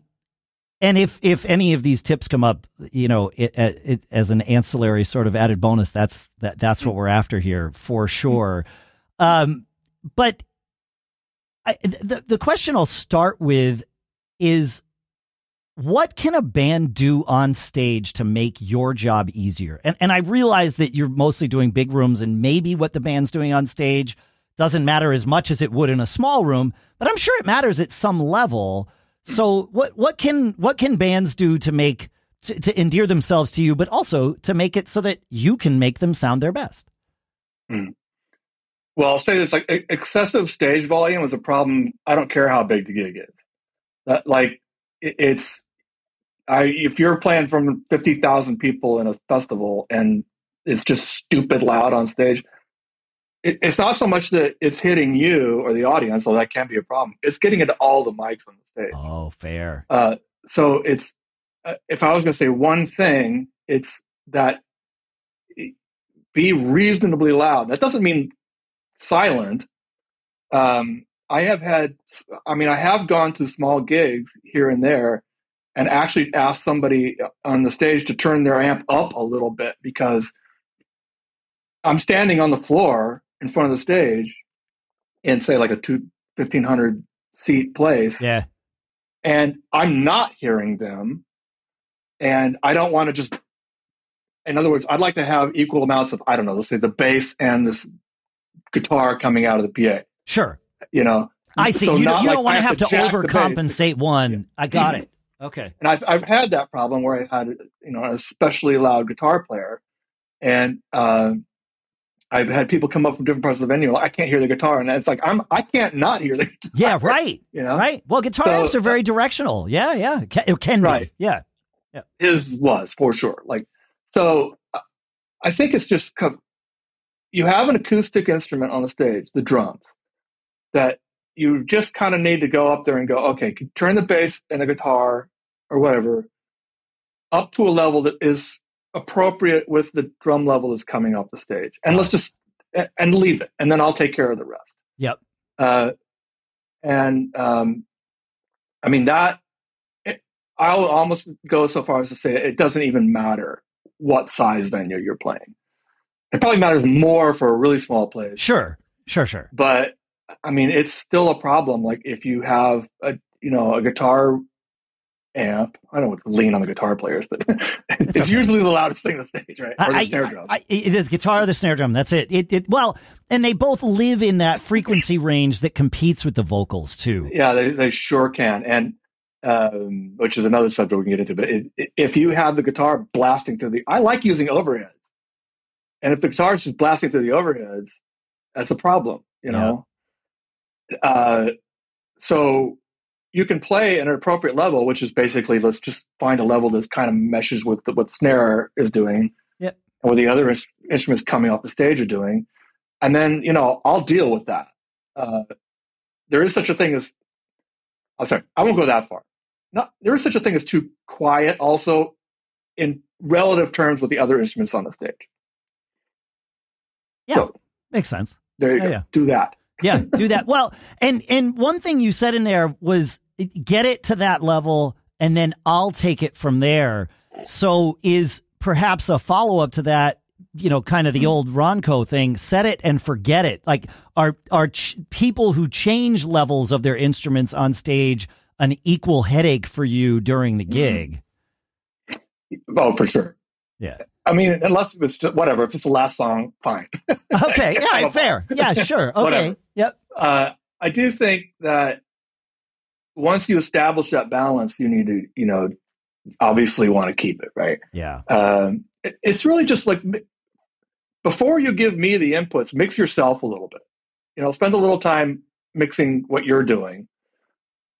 and if if any of these tips come up, you know, it, it, as an ancillary sort of added bonus, that's that that's what we're after here for sure. Um, but The the question I'll start with is what can a band do on stage to make your job easier? And and I realize that you're mostly doing big rooms and maybe what the band's doing on stage doesn't matter as much as it would in a small room, but I'm sure it matters at some level. So what what can what can bands do to make to, to endear themselves to you, but also to make it so that you can make them sound their best? Mm. Well, I'll say this: like excessive stage volume is a problem. I don't care how big the gig is. That like it, it's I if you're playing from fifty thousand people in a festival and it's just stupid loud on stage. It, it's not so much that it's hitting you or the audience, so that can be a problem. It's getting into all the mics on the stage. Oh, fair. Uh, so it's uh, if I was going to say one thing, it's that be reasonably loud. That doesn't mean silent. Um, I have had, I mean, I have gone to small gigs here and there and actually asked somebody on the stage to turn their amp up a little bit because I'm standing on the floor in front of the stage in say like a two, 1500 seat place. Yeah. And I'm not hearing them. And I don't want to just, in other words, I'd like to have equal amounts of, I don't know, let's say the bass and this guitar coming out of the PA. Sure. You know, I see. So you, don't, like don't want to have to, overcompensate one. Yeah. I got it. Okay. And I've I've had that problem where I had you know an especially loud guitar player, and uh, I've had people come up from different parts of the venue. Like, I can't hear the guitar, and it's like I'm I can't not hear the guitar. Yeah, right. You know, right. Well, guitar so, amps are very directional. Yeah, yeah. It can right. be. Yeah, yeah. His was for sure. Like so, uh, I think it's just you have an acoustic instrument on the stage, the drums, that you just kind of need to go up there and go, okay, turn the bass and the guitar or whatever up to a level that is appropriate with the drum level that's coming off the stage. And let's just and leave it, and then I'll take care of the rest. Yep. Uh, and um, I mean that. It, I'll almost go so far as to say it doesn't even matter what size venue you're playing. It probably matters more for a really small place. Sure, sure, sure. But I mean, it's still a problem. Like if you have a you know a guitar amp. I don't lean on the guitar players, but it's, it's okay. usually the loudest thing on the stage, right? Or the I, snare drum. I, I, it is guitar, or the snare drum. That's it. It, it. Well, and they both live in that frequency range that competes with the vocals too. Yeah, they, they sure can, and um, which is another subject we can get into. But it, it, if you have the guitar blasting through the, I like using overheads, and if the guitar is just blasting through the overheads, that's a problem. You know. Yeah. Uh, so you can play at an appropriate level, which is basically let's just find a level that kind of meshes with the, what the snare is doing, yep. and what the other is, instruments coming off the stage are doing, and then you know I'll deal with that. Uh, there is such a thing as I'm sorry, I won't go that far. Not there is such a thing as too quiet, also in relative terms with the other instruments on the stage. Yeah, so, makes sense. There you go. Yeah. Do that. yeah, do that. Well, and and one thing you said in there was get it to that level and then I'll take it from there. So is perhaps a follow up to that, you know, kind of the old Ronco thing, set it and forget it. Like are are ch- people who change levels of their instruments on stage an equal headache for you during the mm-hmm. gig? Oh, for sure. Yeah. I mean, unless it's just, whatever. If it's the last song, fine. okay. Yeah. fair. Yeah. Sure. Okay. Yep. Uh, I do think that once you establish that balance, you need to, you know, obviously want to keep it, right? Yeah. Um, it, it's really just like before you give me the inputs, mix yourself a little bit. You know, spend a little time mixing what you're doing.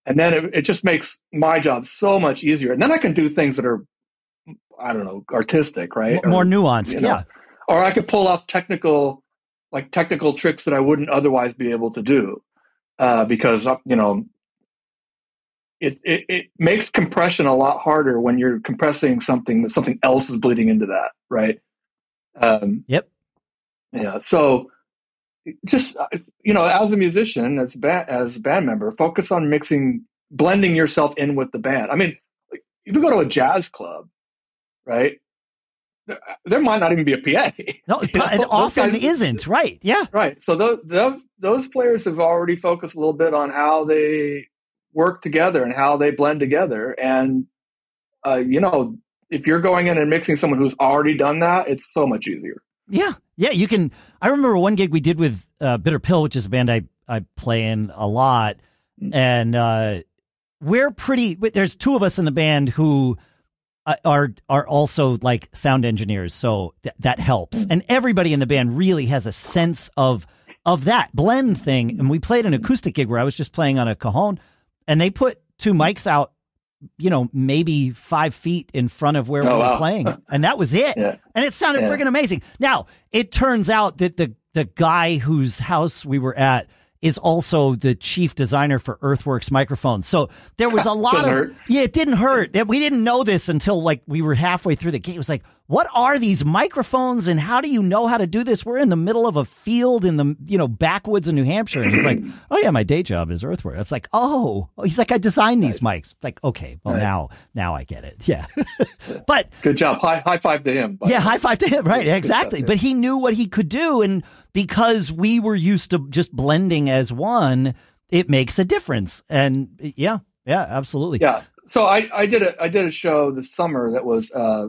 And then it, it just makes my job so much easier. And then I can do things that are, I don't know, artistic, right? More or, nuanced, you know, yeah. Or I could pull off technical, like technical tricks that I wouldn't otherwise be able to do. Uh, because, uh, you know, it, it, it makes compression a lot harder when you're compressing something that something else is bleeding into that, right? Um, yep. Yeah. So just uh, you know, as a musician, as a band, as a band member, focus on mixing, blending yourself in with the band. I mean, if you go to a jazz club, right? There might not even be a PA. No, it often guys, isn't. Right? Yeah. Right. So those, those those players have already focused a little bit on how they work together and how they blend together. And, uh, you know, if you're going in and mixing someone who's already done that, it's so much easier. Yeah, yeah. You can. I remember one gig we did with uh, Bitter Pill, which is a band I I play in a lot, mm. and uh, we're pretty. There's two of us in the band who are are also like sound engineers, so th- that helps. Mm. And everybody in the band really has a sense of of that blend thing. And we played an acoustic gig where I was just playing on a cajon, and they put two mics out you know, maybe five feet in front of where oh, we were wow. playing. And that was it. Yeah. And it sounded yeah. freaking amazing. Now, it turns out that the the guy whose house we were at is also the chief designer for Earthworks microphones. So there was a lot of hurt. yeah, it didn't hurt. We didn't know this until like we were halfway through the game. It was like, what are these microphones and how do you know how to do this? We're in the middle of a field in the you know backwoods of New Hampshire, and he's like, oh yeah, my day job is Earthworks. It's like, oh, he's like, I designed these mics. Like, okay, well right. now now I get it. Yeah, but good job. High high five to him. Yeah, high five to him. Right, exactly. But he knew what he could do and because we were used to just blending as one, it makes a difference. And yeah, yeah, absolutely. Yeah. So I, I did a I did a show this summer that was uh,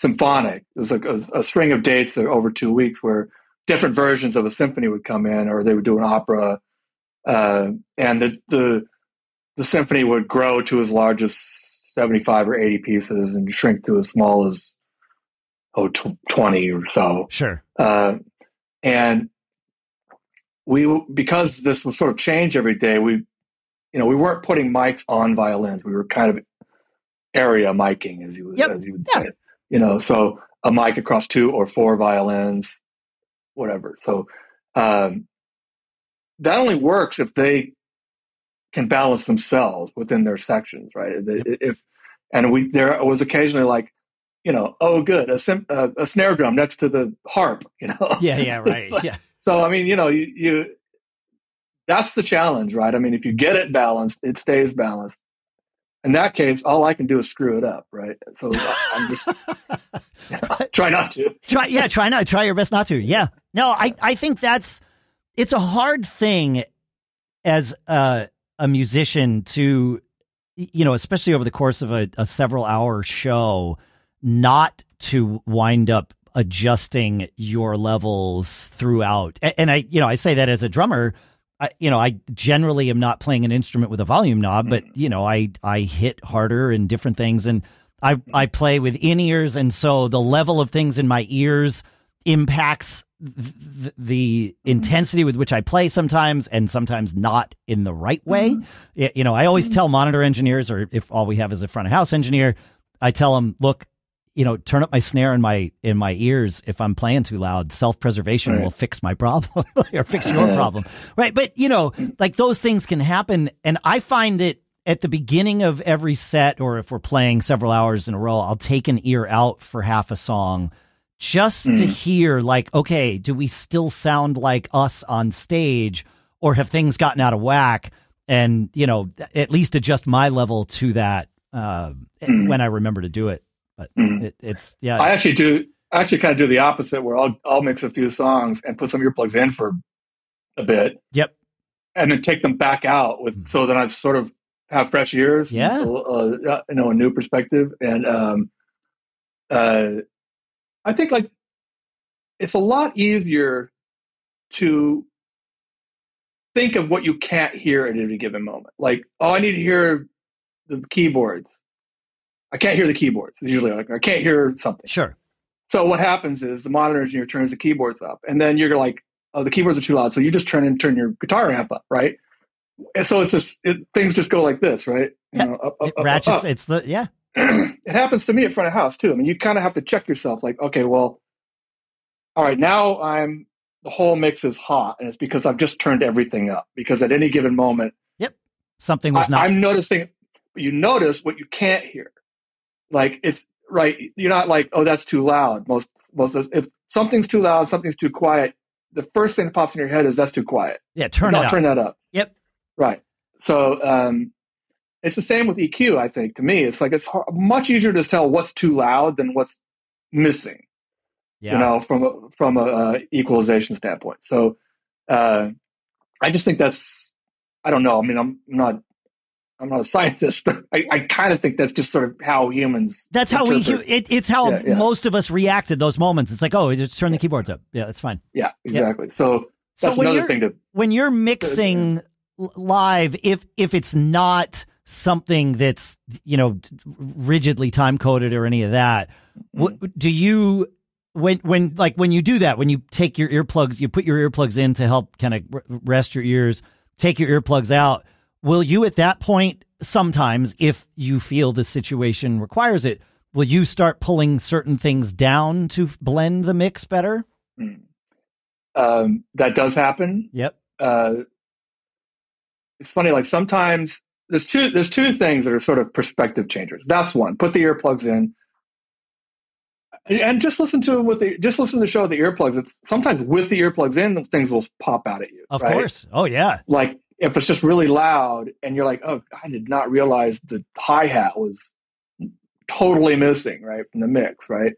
symphonic. It was like a, a, string of dates over two weeks where different versions of a symphony would come in, or they would do an opera, uh, and the, the the symphony would grow to as large as seventy five or eighty pieces and shrink to as small as oh tw- 20 or so. Sure. Uh, and we, because this was sort of change every day, we, you know, we weren't putting mics on violins. We were kind of area miking, as you, yep. as you would yeah. say. You know, so a mic across two or four violins, whatever. So um, that only works if they can balance themselves within their sections, right? If and we there was occasionally like you know, oh, good, a, sim- uh, a snare drum next to the harp, you know. Yeah, yeah, right. Yeah. so I mean, you know, you, you that's the challenge, right? I mean, if you get it balanced, it stays balanced. In that case, all I can do is screw it up, right? So I'm just try not to. Try, yeah, try not. Try your best not to. Yeah. No, I, I think that's it's a hard thing as a, a musician to, you know, especially over the course of a, a several hour show not to wind up adjusting your levels throughout. And I, you know, I say that as a drummer. I, you know, I generally am not playing an instrument with a volume knob, but mm-hmm. you know, I I hit harder and different things, and I I play with in ears, and so the level of things in my ears impacts th- the mm-hmm. intensity with which I play sometimes, and sometimes not in the right way. Mm-hmm. You know, I always mm-hmm. tell monitor engineers, or if all we have is a front of house engineer, I tell them, look, you know, turn up my snare in my in my ears if I'm playing too loud. Self preservation right. will fix my problem or fix your problem, right? But you know, like those things can happen, and I find that at the beginning of every set, or if we're playing several hours in a row, I'll take an ear out for half a song just mm. to hear, like, okay, do we still sound like us on stage, or have things gotten out of whack? And you know, at least adjust my level to that uh, mm. when I remember to do it. But mm. it, it's yeah. I actually do. I actually kind of do the opposite, where I'll I'll mix a few songs and put some earplugs in for a bit. Yep. And then take them back out with, mm. so that I sort of have fresh ears. Yeah. Uh, uh, you know, a new perspective, and um, uh, I think like it's a lot easier to think of what you can't hear at any given moment. Like, oh, I need to hear the keyboards. I can't hear the keyboards. It's usually like I can't hear something. Sure. So what happens is the monitor engineer turns the keyboards up, and then you're like, "Oh, the keyboards are too loud." So you just turn and turn your guitar amp up, right? And so it's just it, things just go like this, right? You know, up, up, it ratchets. Up, it's the yeah. it happens to me at front of house too. I mean, you kind of have to check yourself, like, okay, well, all right, now I'm the whole mix is hot, and it's because I've just turned everything up. Because at any given moment, yep, something was not. I, I'm noticing, you notice what you can't hear like it's right. You're not like, oh, that's too loud. Most most of, if something's too loud, something's too quiet. The first thing that pops in your head is that's too quiet. Yeah, turn not it up. Turn that up. Yep. Right. So um, it's the same with EQ. I think to me, it's like it's hard, much easier to tell what's too loud than what's missing. Yeah. You know, from a, from a uh, equalization standpoint. So uh, I just think that's I don't know. I mean, I'm not I'm not a scientist, I, I kind of think that's just sort of how humans. That's how we. It, it's how yeah, yeah. most of us react at those moments. It's like, oh, just turn the keyboards up. Yeah, that's fine. Yeah, exactly. Yeah. So that's so another thing to. When you're mixing live, if if it's not something that's you know rigidly time coded or any of that, mm-hmm. what, do you when when like when you do that when you take your earplugs you put your earplugs in to help kind of rest your ears take your earplugs out will you at that point sometimes if you feel the situation requires it will you start pulling certain things down to blend the mix better hmm. um, that does happen yep uh, it's funny like sometimes there's two there's two things that are sort of perspective changers that's one put the earplugs in and just listen to with the just listen to the show with the earplugs. It's sometimes with the earplugs in, things will pop out at you. Of right? course. Oh yeah. Like if it's just really loud and you're like, oh, I did not realize the hi hat was totally missing, right, from the mix, right,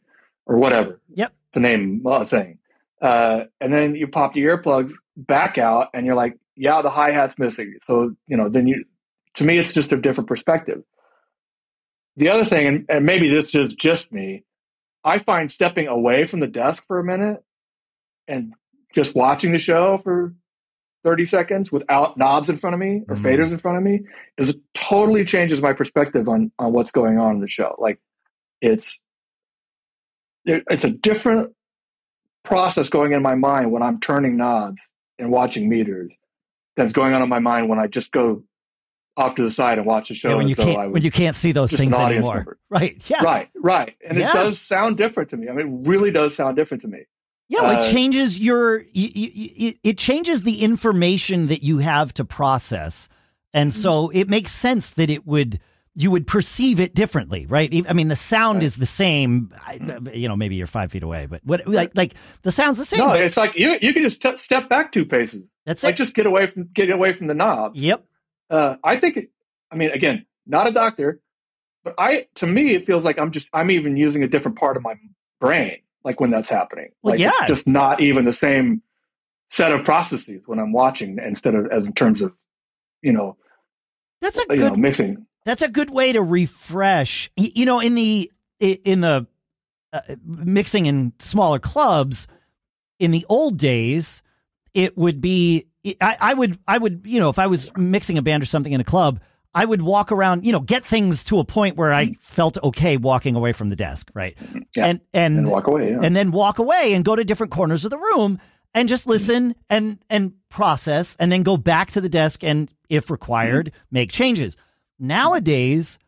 or whatever. Yep. To name a thing, uh, and then you pop the earplugs back out, and you're like, yeah, the hi hat's missing. So you know, then you, to me, it's just a different perspective. The other thing, and, and maybe this is just me, I find stepping away from the desk for a minute and just watching the show for 30 seconds without knobs in front of me or mm. faders in front of me is it totally changes my perspective on on what's going on in the show. Like it's it's a different process going in my mind when I'm turning knobs and watching meters that's going on in my mind when I just go off to the side and watch the show. Yeah, when you can't when you can't see those things anymore, member. right? Yeah, right, right. And yeah. it does sound different to me. I mean, it really does sound different to me. Yeah, well, uh, it changes your you, you, it changes the information that you have to process, and so mm-hmm. it makes sense that it would you would perceive it differently, right? I mean, the sound right. is the same. You know, maybe you're five feet away, but what like like the sound's the same. No, it's like you you can just t- step back two paces. That's like it. just get away from get away from the knob. Yep. Uh, I think, it, I mean, again, not a doctor, but I, to me, it feels like I'm just, I'm even using a different part of my brain, like when that's happening. Well, like yeah. It's just not even the same set of processes when I'm watching instead of as in terms of, you know, that's a good know, mixing. That's a good way to refresh. You know, in the in the uh, mixing in smaller clubs in the old days, it would be I, I would I would you know if I was mixing a band or something in a club, I would walk around, you know, get things to a point where I mm-hmm. felt okay walking away from the desk, right? Mm-hmm. Yeah. And, and and walk away, yeah. and then walk away and go to different corners of the room and just mm-hmm. listen and and process, and then go back to the desk and, if required, mm-hmm. make changes. Nowadays,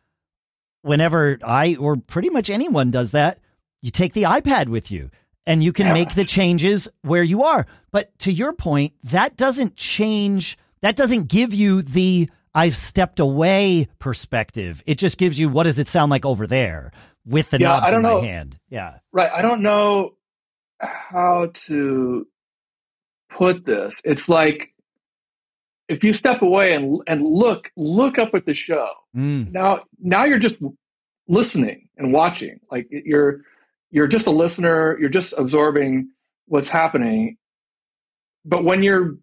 whenever I or pretty much anyone does that, you take the iPad with you and you can make the changes where you are. But to your point, that doesn't change. That doesn't give you the I've stepped away perspective. It just gives you what does it sound like over there with the yeah, knobs in know. my hand. Yeah. Right. I don't know how to put this. It's like if you step away and and look look up at the show. Mm. Now now you're just listening and watching. Like you're you're just a listener, you're just absorbing what's happening. But when you're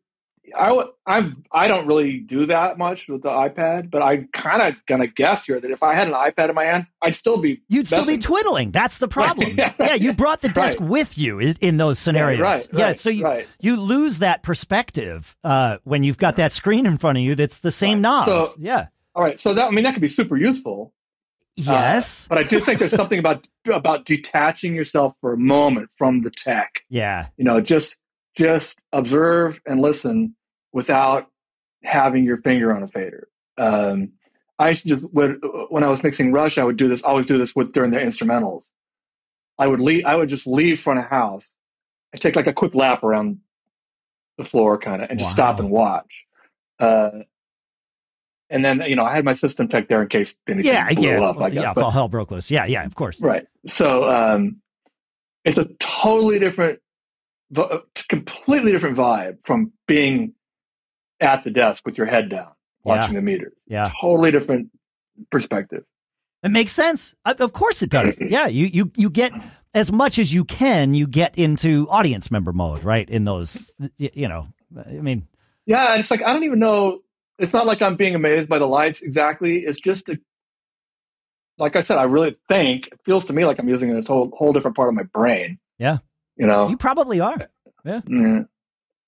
I I I don't really do that much with the iPad, but I'm kind of gonna guess here that if I had an iPad in my hand, I'd still be you'd still be twiddling. That's the problem. yeah, yeah, you brought the desk right. with you in, in those scenarios. Yeah, right, yeah so you you lose that perspective uh, when you've got that screen in front of you. That's the same knobs. So, yeah. All right. So that I mean that could be super useful. Yes, uh, but I do think there's something about about detaching yourself for a moment from the tech. Yeah, you know, just just observe and listen without having your finger on a fader. Um, I used to when, when I was mixing Rush, I would do this. I always do this with during the instrumentals. I would leave. I would just leave front of house and take like a quick lap around the floor, kind of, and just wow. stop and watch. Uh, and then you know I had my system tech there in case anything yeah, blew yeah, up. I guess. yeah, but, all hell broke loose. Yeah, yeah, of course. Right. So um, it's a totally different, completely different vibe from being at the desk with your head down watching yeah. the meters. Yeah, totally different perspective. It makes sense. Of course it does. yeah, you you you get as much as you can. You get into audience member mode, right? In those, you know, I mean, yeah, and it's like I don't even know it's not like I'm being amazed by the lights exactly. It's just a, like I said, I really think it feels to me like I'm using a whole, whole different part of my brain. Yeah. You know, you probably are. Yeah. Mm.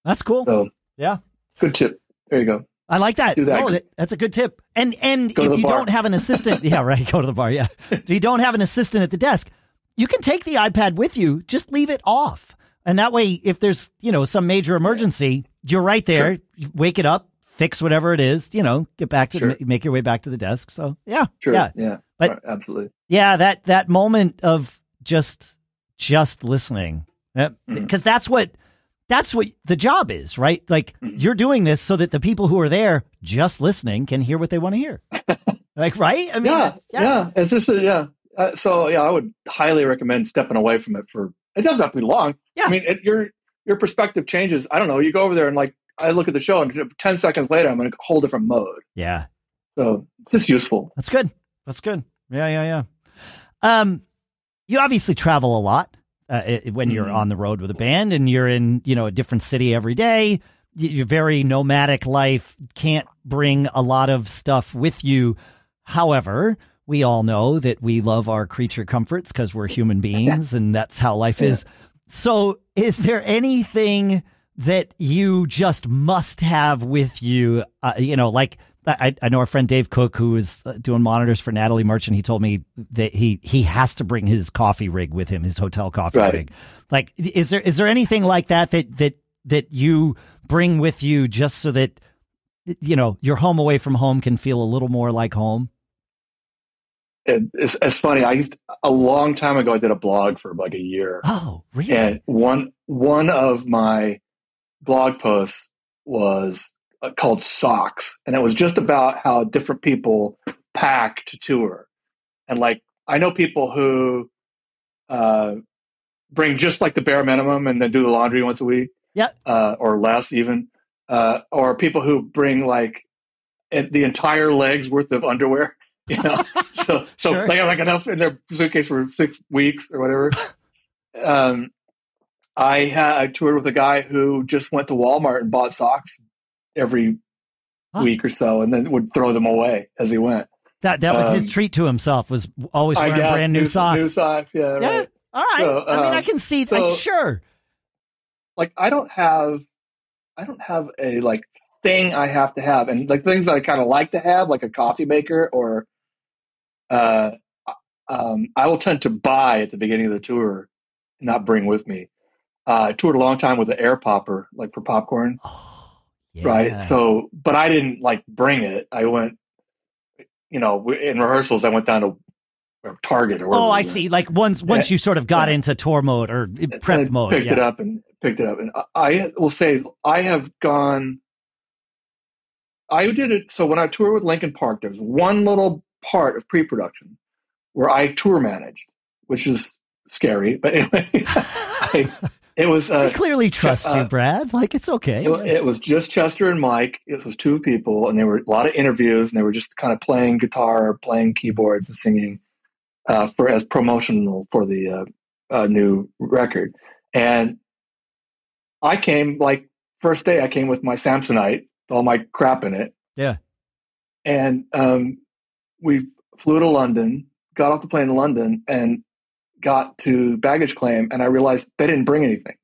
That's cool. So yeah. Good tip. There you go. I like that. Do that. Oh, that, that's a good tip. And and Go if you bar. don't have an assistant, yeah, right, go to the bar. Yeah. if you don't have an assistant at the desk, you can take the iPad with you. Just leave it off, and that way, if there's you know some major emergency, you're right there. You wake it up, fix whatever it is. You know, get back to Sure. make your way back to the desk. So yeah, Sure. yeah, Yeah. But- Right, absolutely. yeah. That that moment of just just listening, because Mhm. that's what. That's what the job is, right? Like Mhm. you're doing this so that the people who are there just listening can hear what they want to hear. like, right? I mean, yeah, that's- yeah, It's just a, yeah. Uh, so yeah, I would highly recommend stepping away from it for. It doesn't have to be long. Yeah. I mean, it, your your perspective changes. I don't know. You go over there and like I look at the show, and ten seconds later, I'm in a whole different mode. yeah. So it's just useful. That's good. That's good. Yeah, yeah, yeah. Um, you obviously travel a lot uh, i- when you're Mhm. on the road with a band, and you're in you know a different city every day. your very nomadic life. Can't bring a lot of stuff with you. However, we all know that we love our creature comforts because we're human beings, and that's how life is. So, is there anything that you just must have with you? Uh, you know, like I, I know our friend Dave Cook, who is uh, doing monitors for Natalie Merchant. He told me that he he has to bring his coffee rig with him, his hotel coffee Right. rig. Like, is there is there anything like that that that that you bring with you just so that you know your home away from home can feel a little more like home? It, it's, it's funny. I used a long time ago. I did a blog for like a year, Oh, really? and one one of my blog posts was called socks and it was just about how different people pack to tour and like i know people who uh, bring just like the bare minimum and then do the laundry once a week Yeah. uh, or less even uh, or people who bring like the entire leg's worth of underwear you know so so Sure. they have like enough in their suitcase for six weeks or whatever um, I had I toured with a guy who just went to Walmart and bought socks every Huh. week or so, and then would throw them away as he went. That that was his Um, treat to himself was always wearing guess brand new, socks. New socks, yeah, Yeah. right. All right. So, I mean, um, I can see. so- like, sure. Like I don't have, I don't have a like thing I have to have, and like things that I kind of like to have, like a coffee maker or, uh, um, I will tend to buy at the beginning of the tour, not bring with me. Uh, I toured a long time with the air popper, like for popcorn. Oh, right so but i didn't like bring it i went you know in rehearsals i went down to or target or Oh, I see. Like once once Yeah. you sort of got Yeah. into tour mode or eh, prep I mode. picked Yeah. it up and picked it up and I, I will say i have gone i did it so when i toured with Linkin Park there's one little part of pre-production where i tour managed which is scary but anyway I, it was I uh, clearly trust you, uh, Brad. Like it's okay. It, it was just Chester and Mike. It was two people, and there were a lot of interviews, and they were just kind of playing guitar, playing keyboards, and singing uh, for as promotional for the uh, uh, new record. And I came like first day. I came with my Samsonite, all my crap in it. Yeah. And um, we flew to London, got off the plane in London, and got to baggage claim, and I realized they didn't bring anything,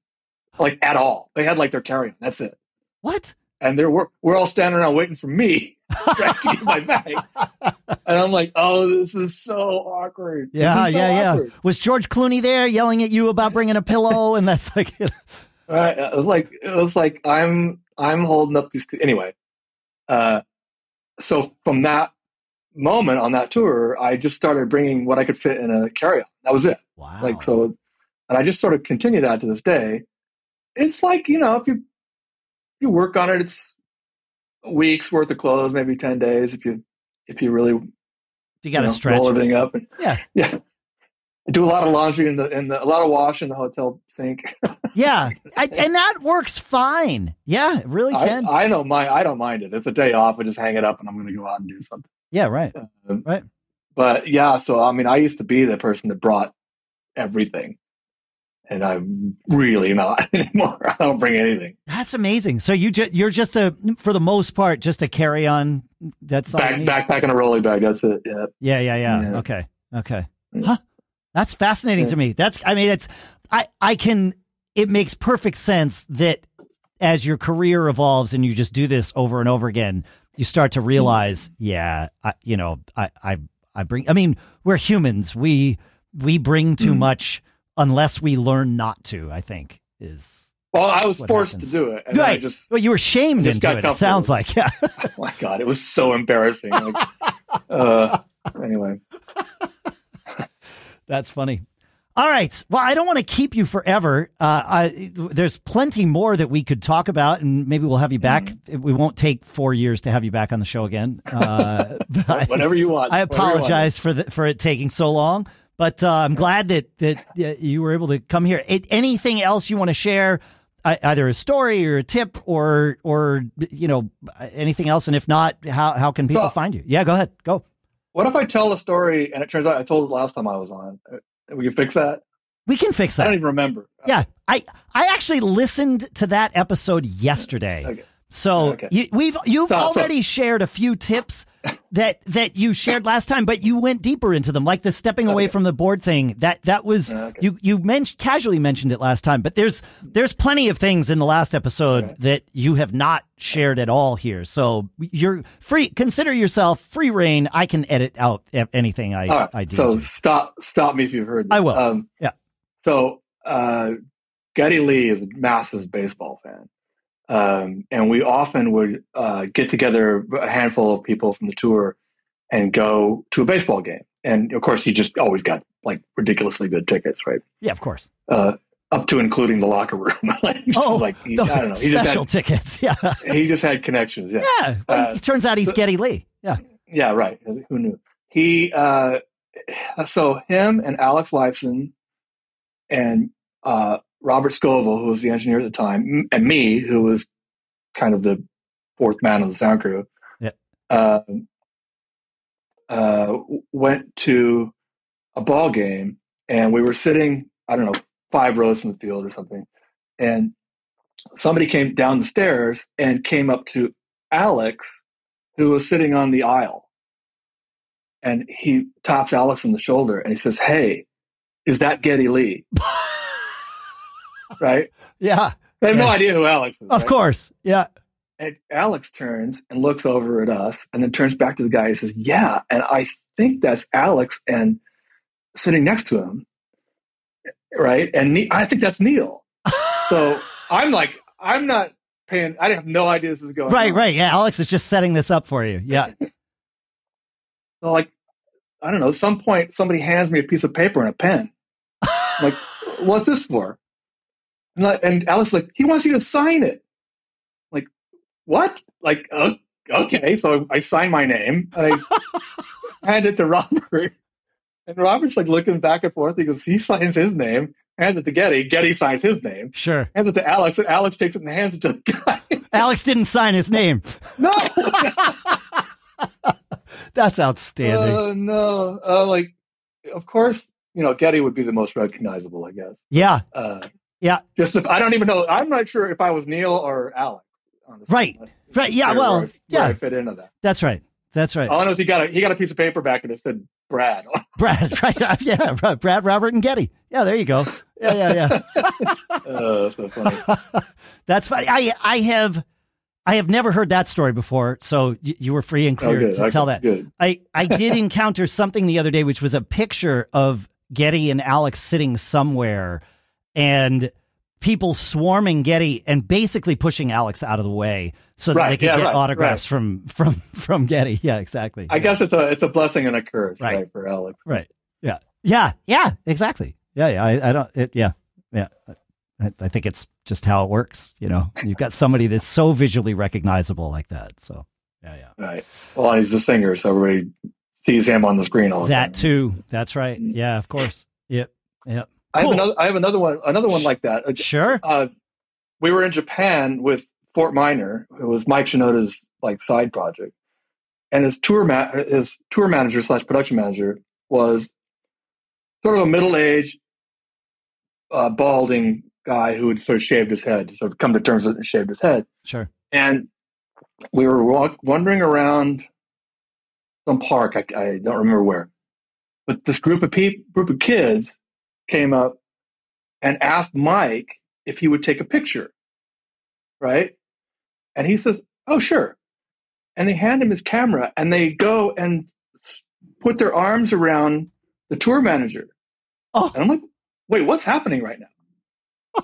like at all. They had like their carry-on. That's it what? and they're we're, we're all standing around waiting for me to get my bag. And I'm like, oh, this is so awkward. Yeah, so yeah, yeah. awkward. Was George Clooney there yelling at you about bringing a pillow? And that's like, Right? It was like it was like I'm I'm holding up these. Anyway, uh, so from that moment on that tour, I just started bringing what I could fit in a carry-on. That was it. wow. Like so, and I just sort of continue that to this day. It's like you know, if you if you work on it, it's a week's worth of clothes, maybe ten days. If you if you really you got to know, stretch. roll everything up. And, Yeah. yeah. I do a lot of laundry in the in the a lot of wash in the hotel sink. Yeah. I, and that works fine. Yeah, it really I, can. I don't mind. I don't mind it. It's a day off. I just hang it up, and I'm going to go out and do something. Yeah, right. Um, Right. But yeah, so I mean, I used to be the person that brought everything, and I'm really not anymore. I don't bring anything. That's amazing. So you ju- you're just a for the most part just a carry on. That's back backpack and a rolling bag. That's it. Yeah. Yeah. Yeah. Yeah. yeah. Okay. Okay. Huh. That's fascinating yeah. to me. That's I mean it's I I can it makes perfect sense that as your career evolves and you just do this over and over again, you start to realize, yeah, I, you know, I I I bring. I mean, we're humans. We we bring too mm. much unless we learn not to. I think is. Well, I was forced happens. to do it. right. just, well, you were shamed into it. It sounds like. Yeah. oh my god, it was so embarrassing. Like, uh, anyway. That's funny. All right. Well, I don't want to keep you forever. Uh, I, there's plenty more that we could talk about, and maybe we'll have you back. Mm-hmm. We won't take four years to have you back on the show again. Uh, Whatever you want. I apologize for the, for it taking so long, but uh, I'm glad that that you were able to come here. It, anything else you want to share? either a story or a tip or or you know anything else and if not how how can people so, find you yeah go ahead go what if i tell a story and it turns out i told it last time i was on we can fix that. We can fix that. I don't even remember. Yeah, I I actually listened to that episode yesterday. Okay. So okay. you, we've you've already shared a few tips that that you shared last time, but you went deeper into them, like the stepping away from the board thing. That that was you you mentioned casually mentioned it last time, but there's there's plenty of things in the last episode that you have not shared at all here. So you're free. Consider yourself free reign. I can edit out anything I right. I do. So to. stop stop me if you've heard. This. I will. Um, yeah. So uh, Geddy Lee is a massive baseball fan. Um, and we often would uh, get together a handful of people from the tour and go to a baseball game. And of course, he just always got like ridiculously good tickets, right? Yeah, of course. Uh, up to including the locker room. like, oh, like he, I don't know. He special just had, tickets. Yeah, he just had connections. Yeah. Yeah. Well, uh, it turns out he's so, Geddy Lee. Yeah. Yeah. Right. Who knew? He. Uh, so him and Alex Lifeson and uh, Robert Scoville, who was the engineer at the time, and me, who was kind of the fourth man of the sound crew, yeah. uh, uh, went to a ball game, and we were sitting, I don't know, five rows from the field or something, and somebody came down the stairs and came up to Alex, who was sitting on the aisle, and he taps Alex on the shoulder and he says, "Hey, is that Geddy Lee?" right? Yeah. I have yeah. no idea who Alex is. Of right? course. Yeah. And Alex turns and looks over at us and then turns back to the guy and says, Yeah. And I think that's Alex and sitting next to him. Right. And I think that's Neil. so I'm like, I'm not paying, I have no idea this is going Right, on. right. Yeah. Alex is just setting this up for you. Yeah. so, like, I don't know, at some point somebody hands me a piece of paper and a pen. like, what's this for? And, like, and Alex like, he wants you to sign it. Like, what? Like, uh, okay. So I sign my name and I hand it to Robert. And Robert's like looking back and forth. He goes, he signs his name, hands it to Geddy. Geddy signs his name. Sure. Hands it to Alex, and Alex takes it and hands it to the guy. Alex didn't sign his name. No. That's outstanding. Oh, uh, no. Uh, like, of course, you know, Geddy would be the most recognizable, I guess. Yeah. Uh, yeah. Just if I don't even know, I'm not sure if I was Neil or Alex. Right. Right. Yeah. Well. Where, yeah. I fit into that. That's right. That's right. All I know is he got a he got a piece of paper back and it said Brad. Brad. Right. Yeah. Brad, Robert, and Geddy. Yeah. There you go. Yeah. Yeah. Yeah. oh, so funny. That's funny. I I have. I have never heard that story before, so you, you were free and oh, clear oh, to okay, tell that. Good. I, I did encounter something the other day, which was a picture of Geddy and Alex sitting somewhere, and people swarming Geddy and basically pushing Alex out of the way so that right, they could yeah, get right, autographs right. from from from Geddy. Yeah, exactly. I yeah. guess it's a it's a blessing and a curse, right, for Alex. Right. Yeah. Yeah. Yeah. Exactly. Yeah. Yeah. I, I don't. It, yeah. Yeah. I, I think it's just how it works. You know, you've got somebody that's so visually recognizable like that. So. Yeah. Yeah. Right. Well, he's the singer, so everybody sees him on the screen all the that time. too. That's right. Mm. Yeah. Of course. Yep. Yep. I have another. I have another one. Another one like that. Uh, sure. Uh, we were in Japan with Fort Minor, who was Mike Shinoda's like side project, and his tour ma- his tour manager slash production manager was sort of a middle aged, uh, balding guy who had sort of shaved his head, sort of come to terms with it and shaved his head. Sure. And we were walk, wandering around some park. I, I don't remember where, but this group of people, group of kids came up and asked Mike if he would take a picture, right? And he says, "Oh, sure." And they hand him his camera, and they go and put their arms around the tour manager. Oh. And I'm like, "Wait, what's happening right now?"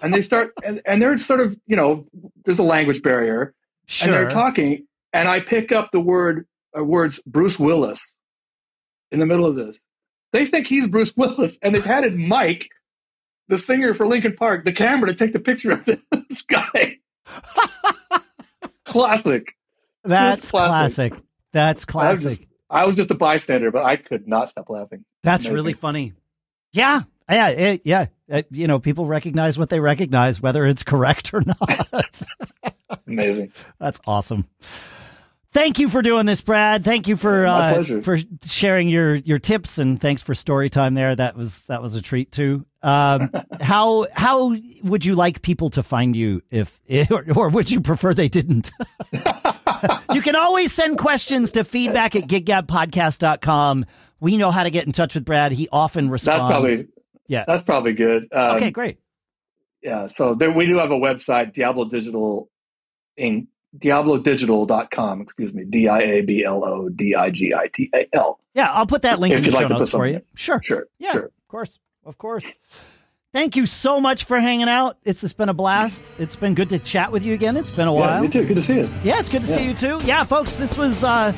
and they start, and, and they're sort of, you know, there's a language barrier, Sure. and they're talking, and I pick up the word uh, words Bruce Willis in the middle of this. They think he's Bruce Willis, and they've handed Mike, the singer for Linkin Park, the camera to take the picture of this guy. classic. That's classic. classic. That's I was, classic. just, I was just a bystander, but I could not stop laughing. That's amazing. really funny. Yeah. Yeah. It, yeah. Uh, you know, people recognize what they recognize, whether it's correct or not. Amazing. That's awesome. Thank you for doing this, Brad. Thank you for uh, for sharing your your tips and thanks for story time there. That was that was a treat too. Um, how how would you like people to find you if or, or would you prefer they didn't? you can always send questions to feedback at giggabpodcast.com. We know how to get in touch with Brad. He often That's responds. probably Yeah. That's probably good. Um, okay, great. Yeah. So there, we do have a website, Diablo Digital Inc. DiabloDigital.com, excuse me, D I A B L O D I G I T A L. Yeah, I'll put that link If in the show like notes for you. Sure. Sure. Yeah, Sure. of course. Of course. Thank you so much for hanging out. It's just been a blast. It's been good to chat with you again. It's been a Yeah, while. you too. Good to see you. Yeah, it's good to see you too. Yeah, folks, this was uh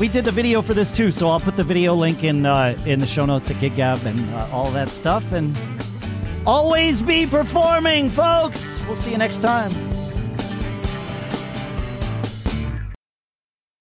we did the video for this too, so I'll put the video link in uh in the show notes at GigGab and uh, all that stuff and always be performing, folks. We'll see you next time.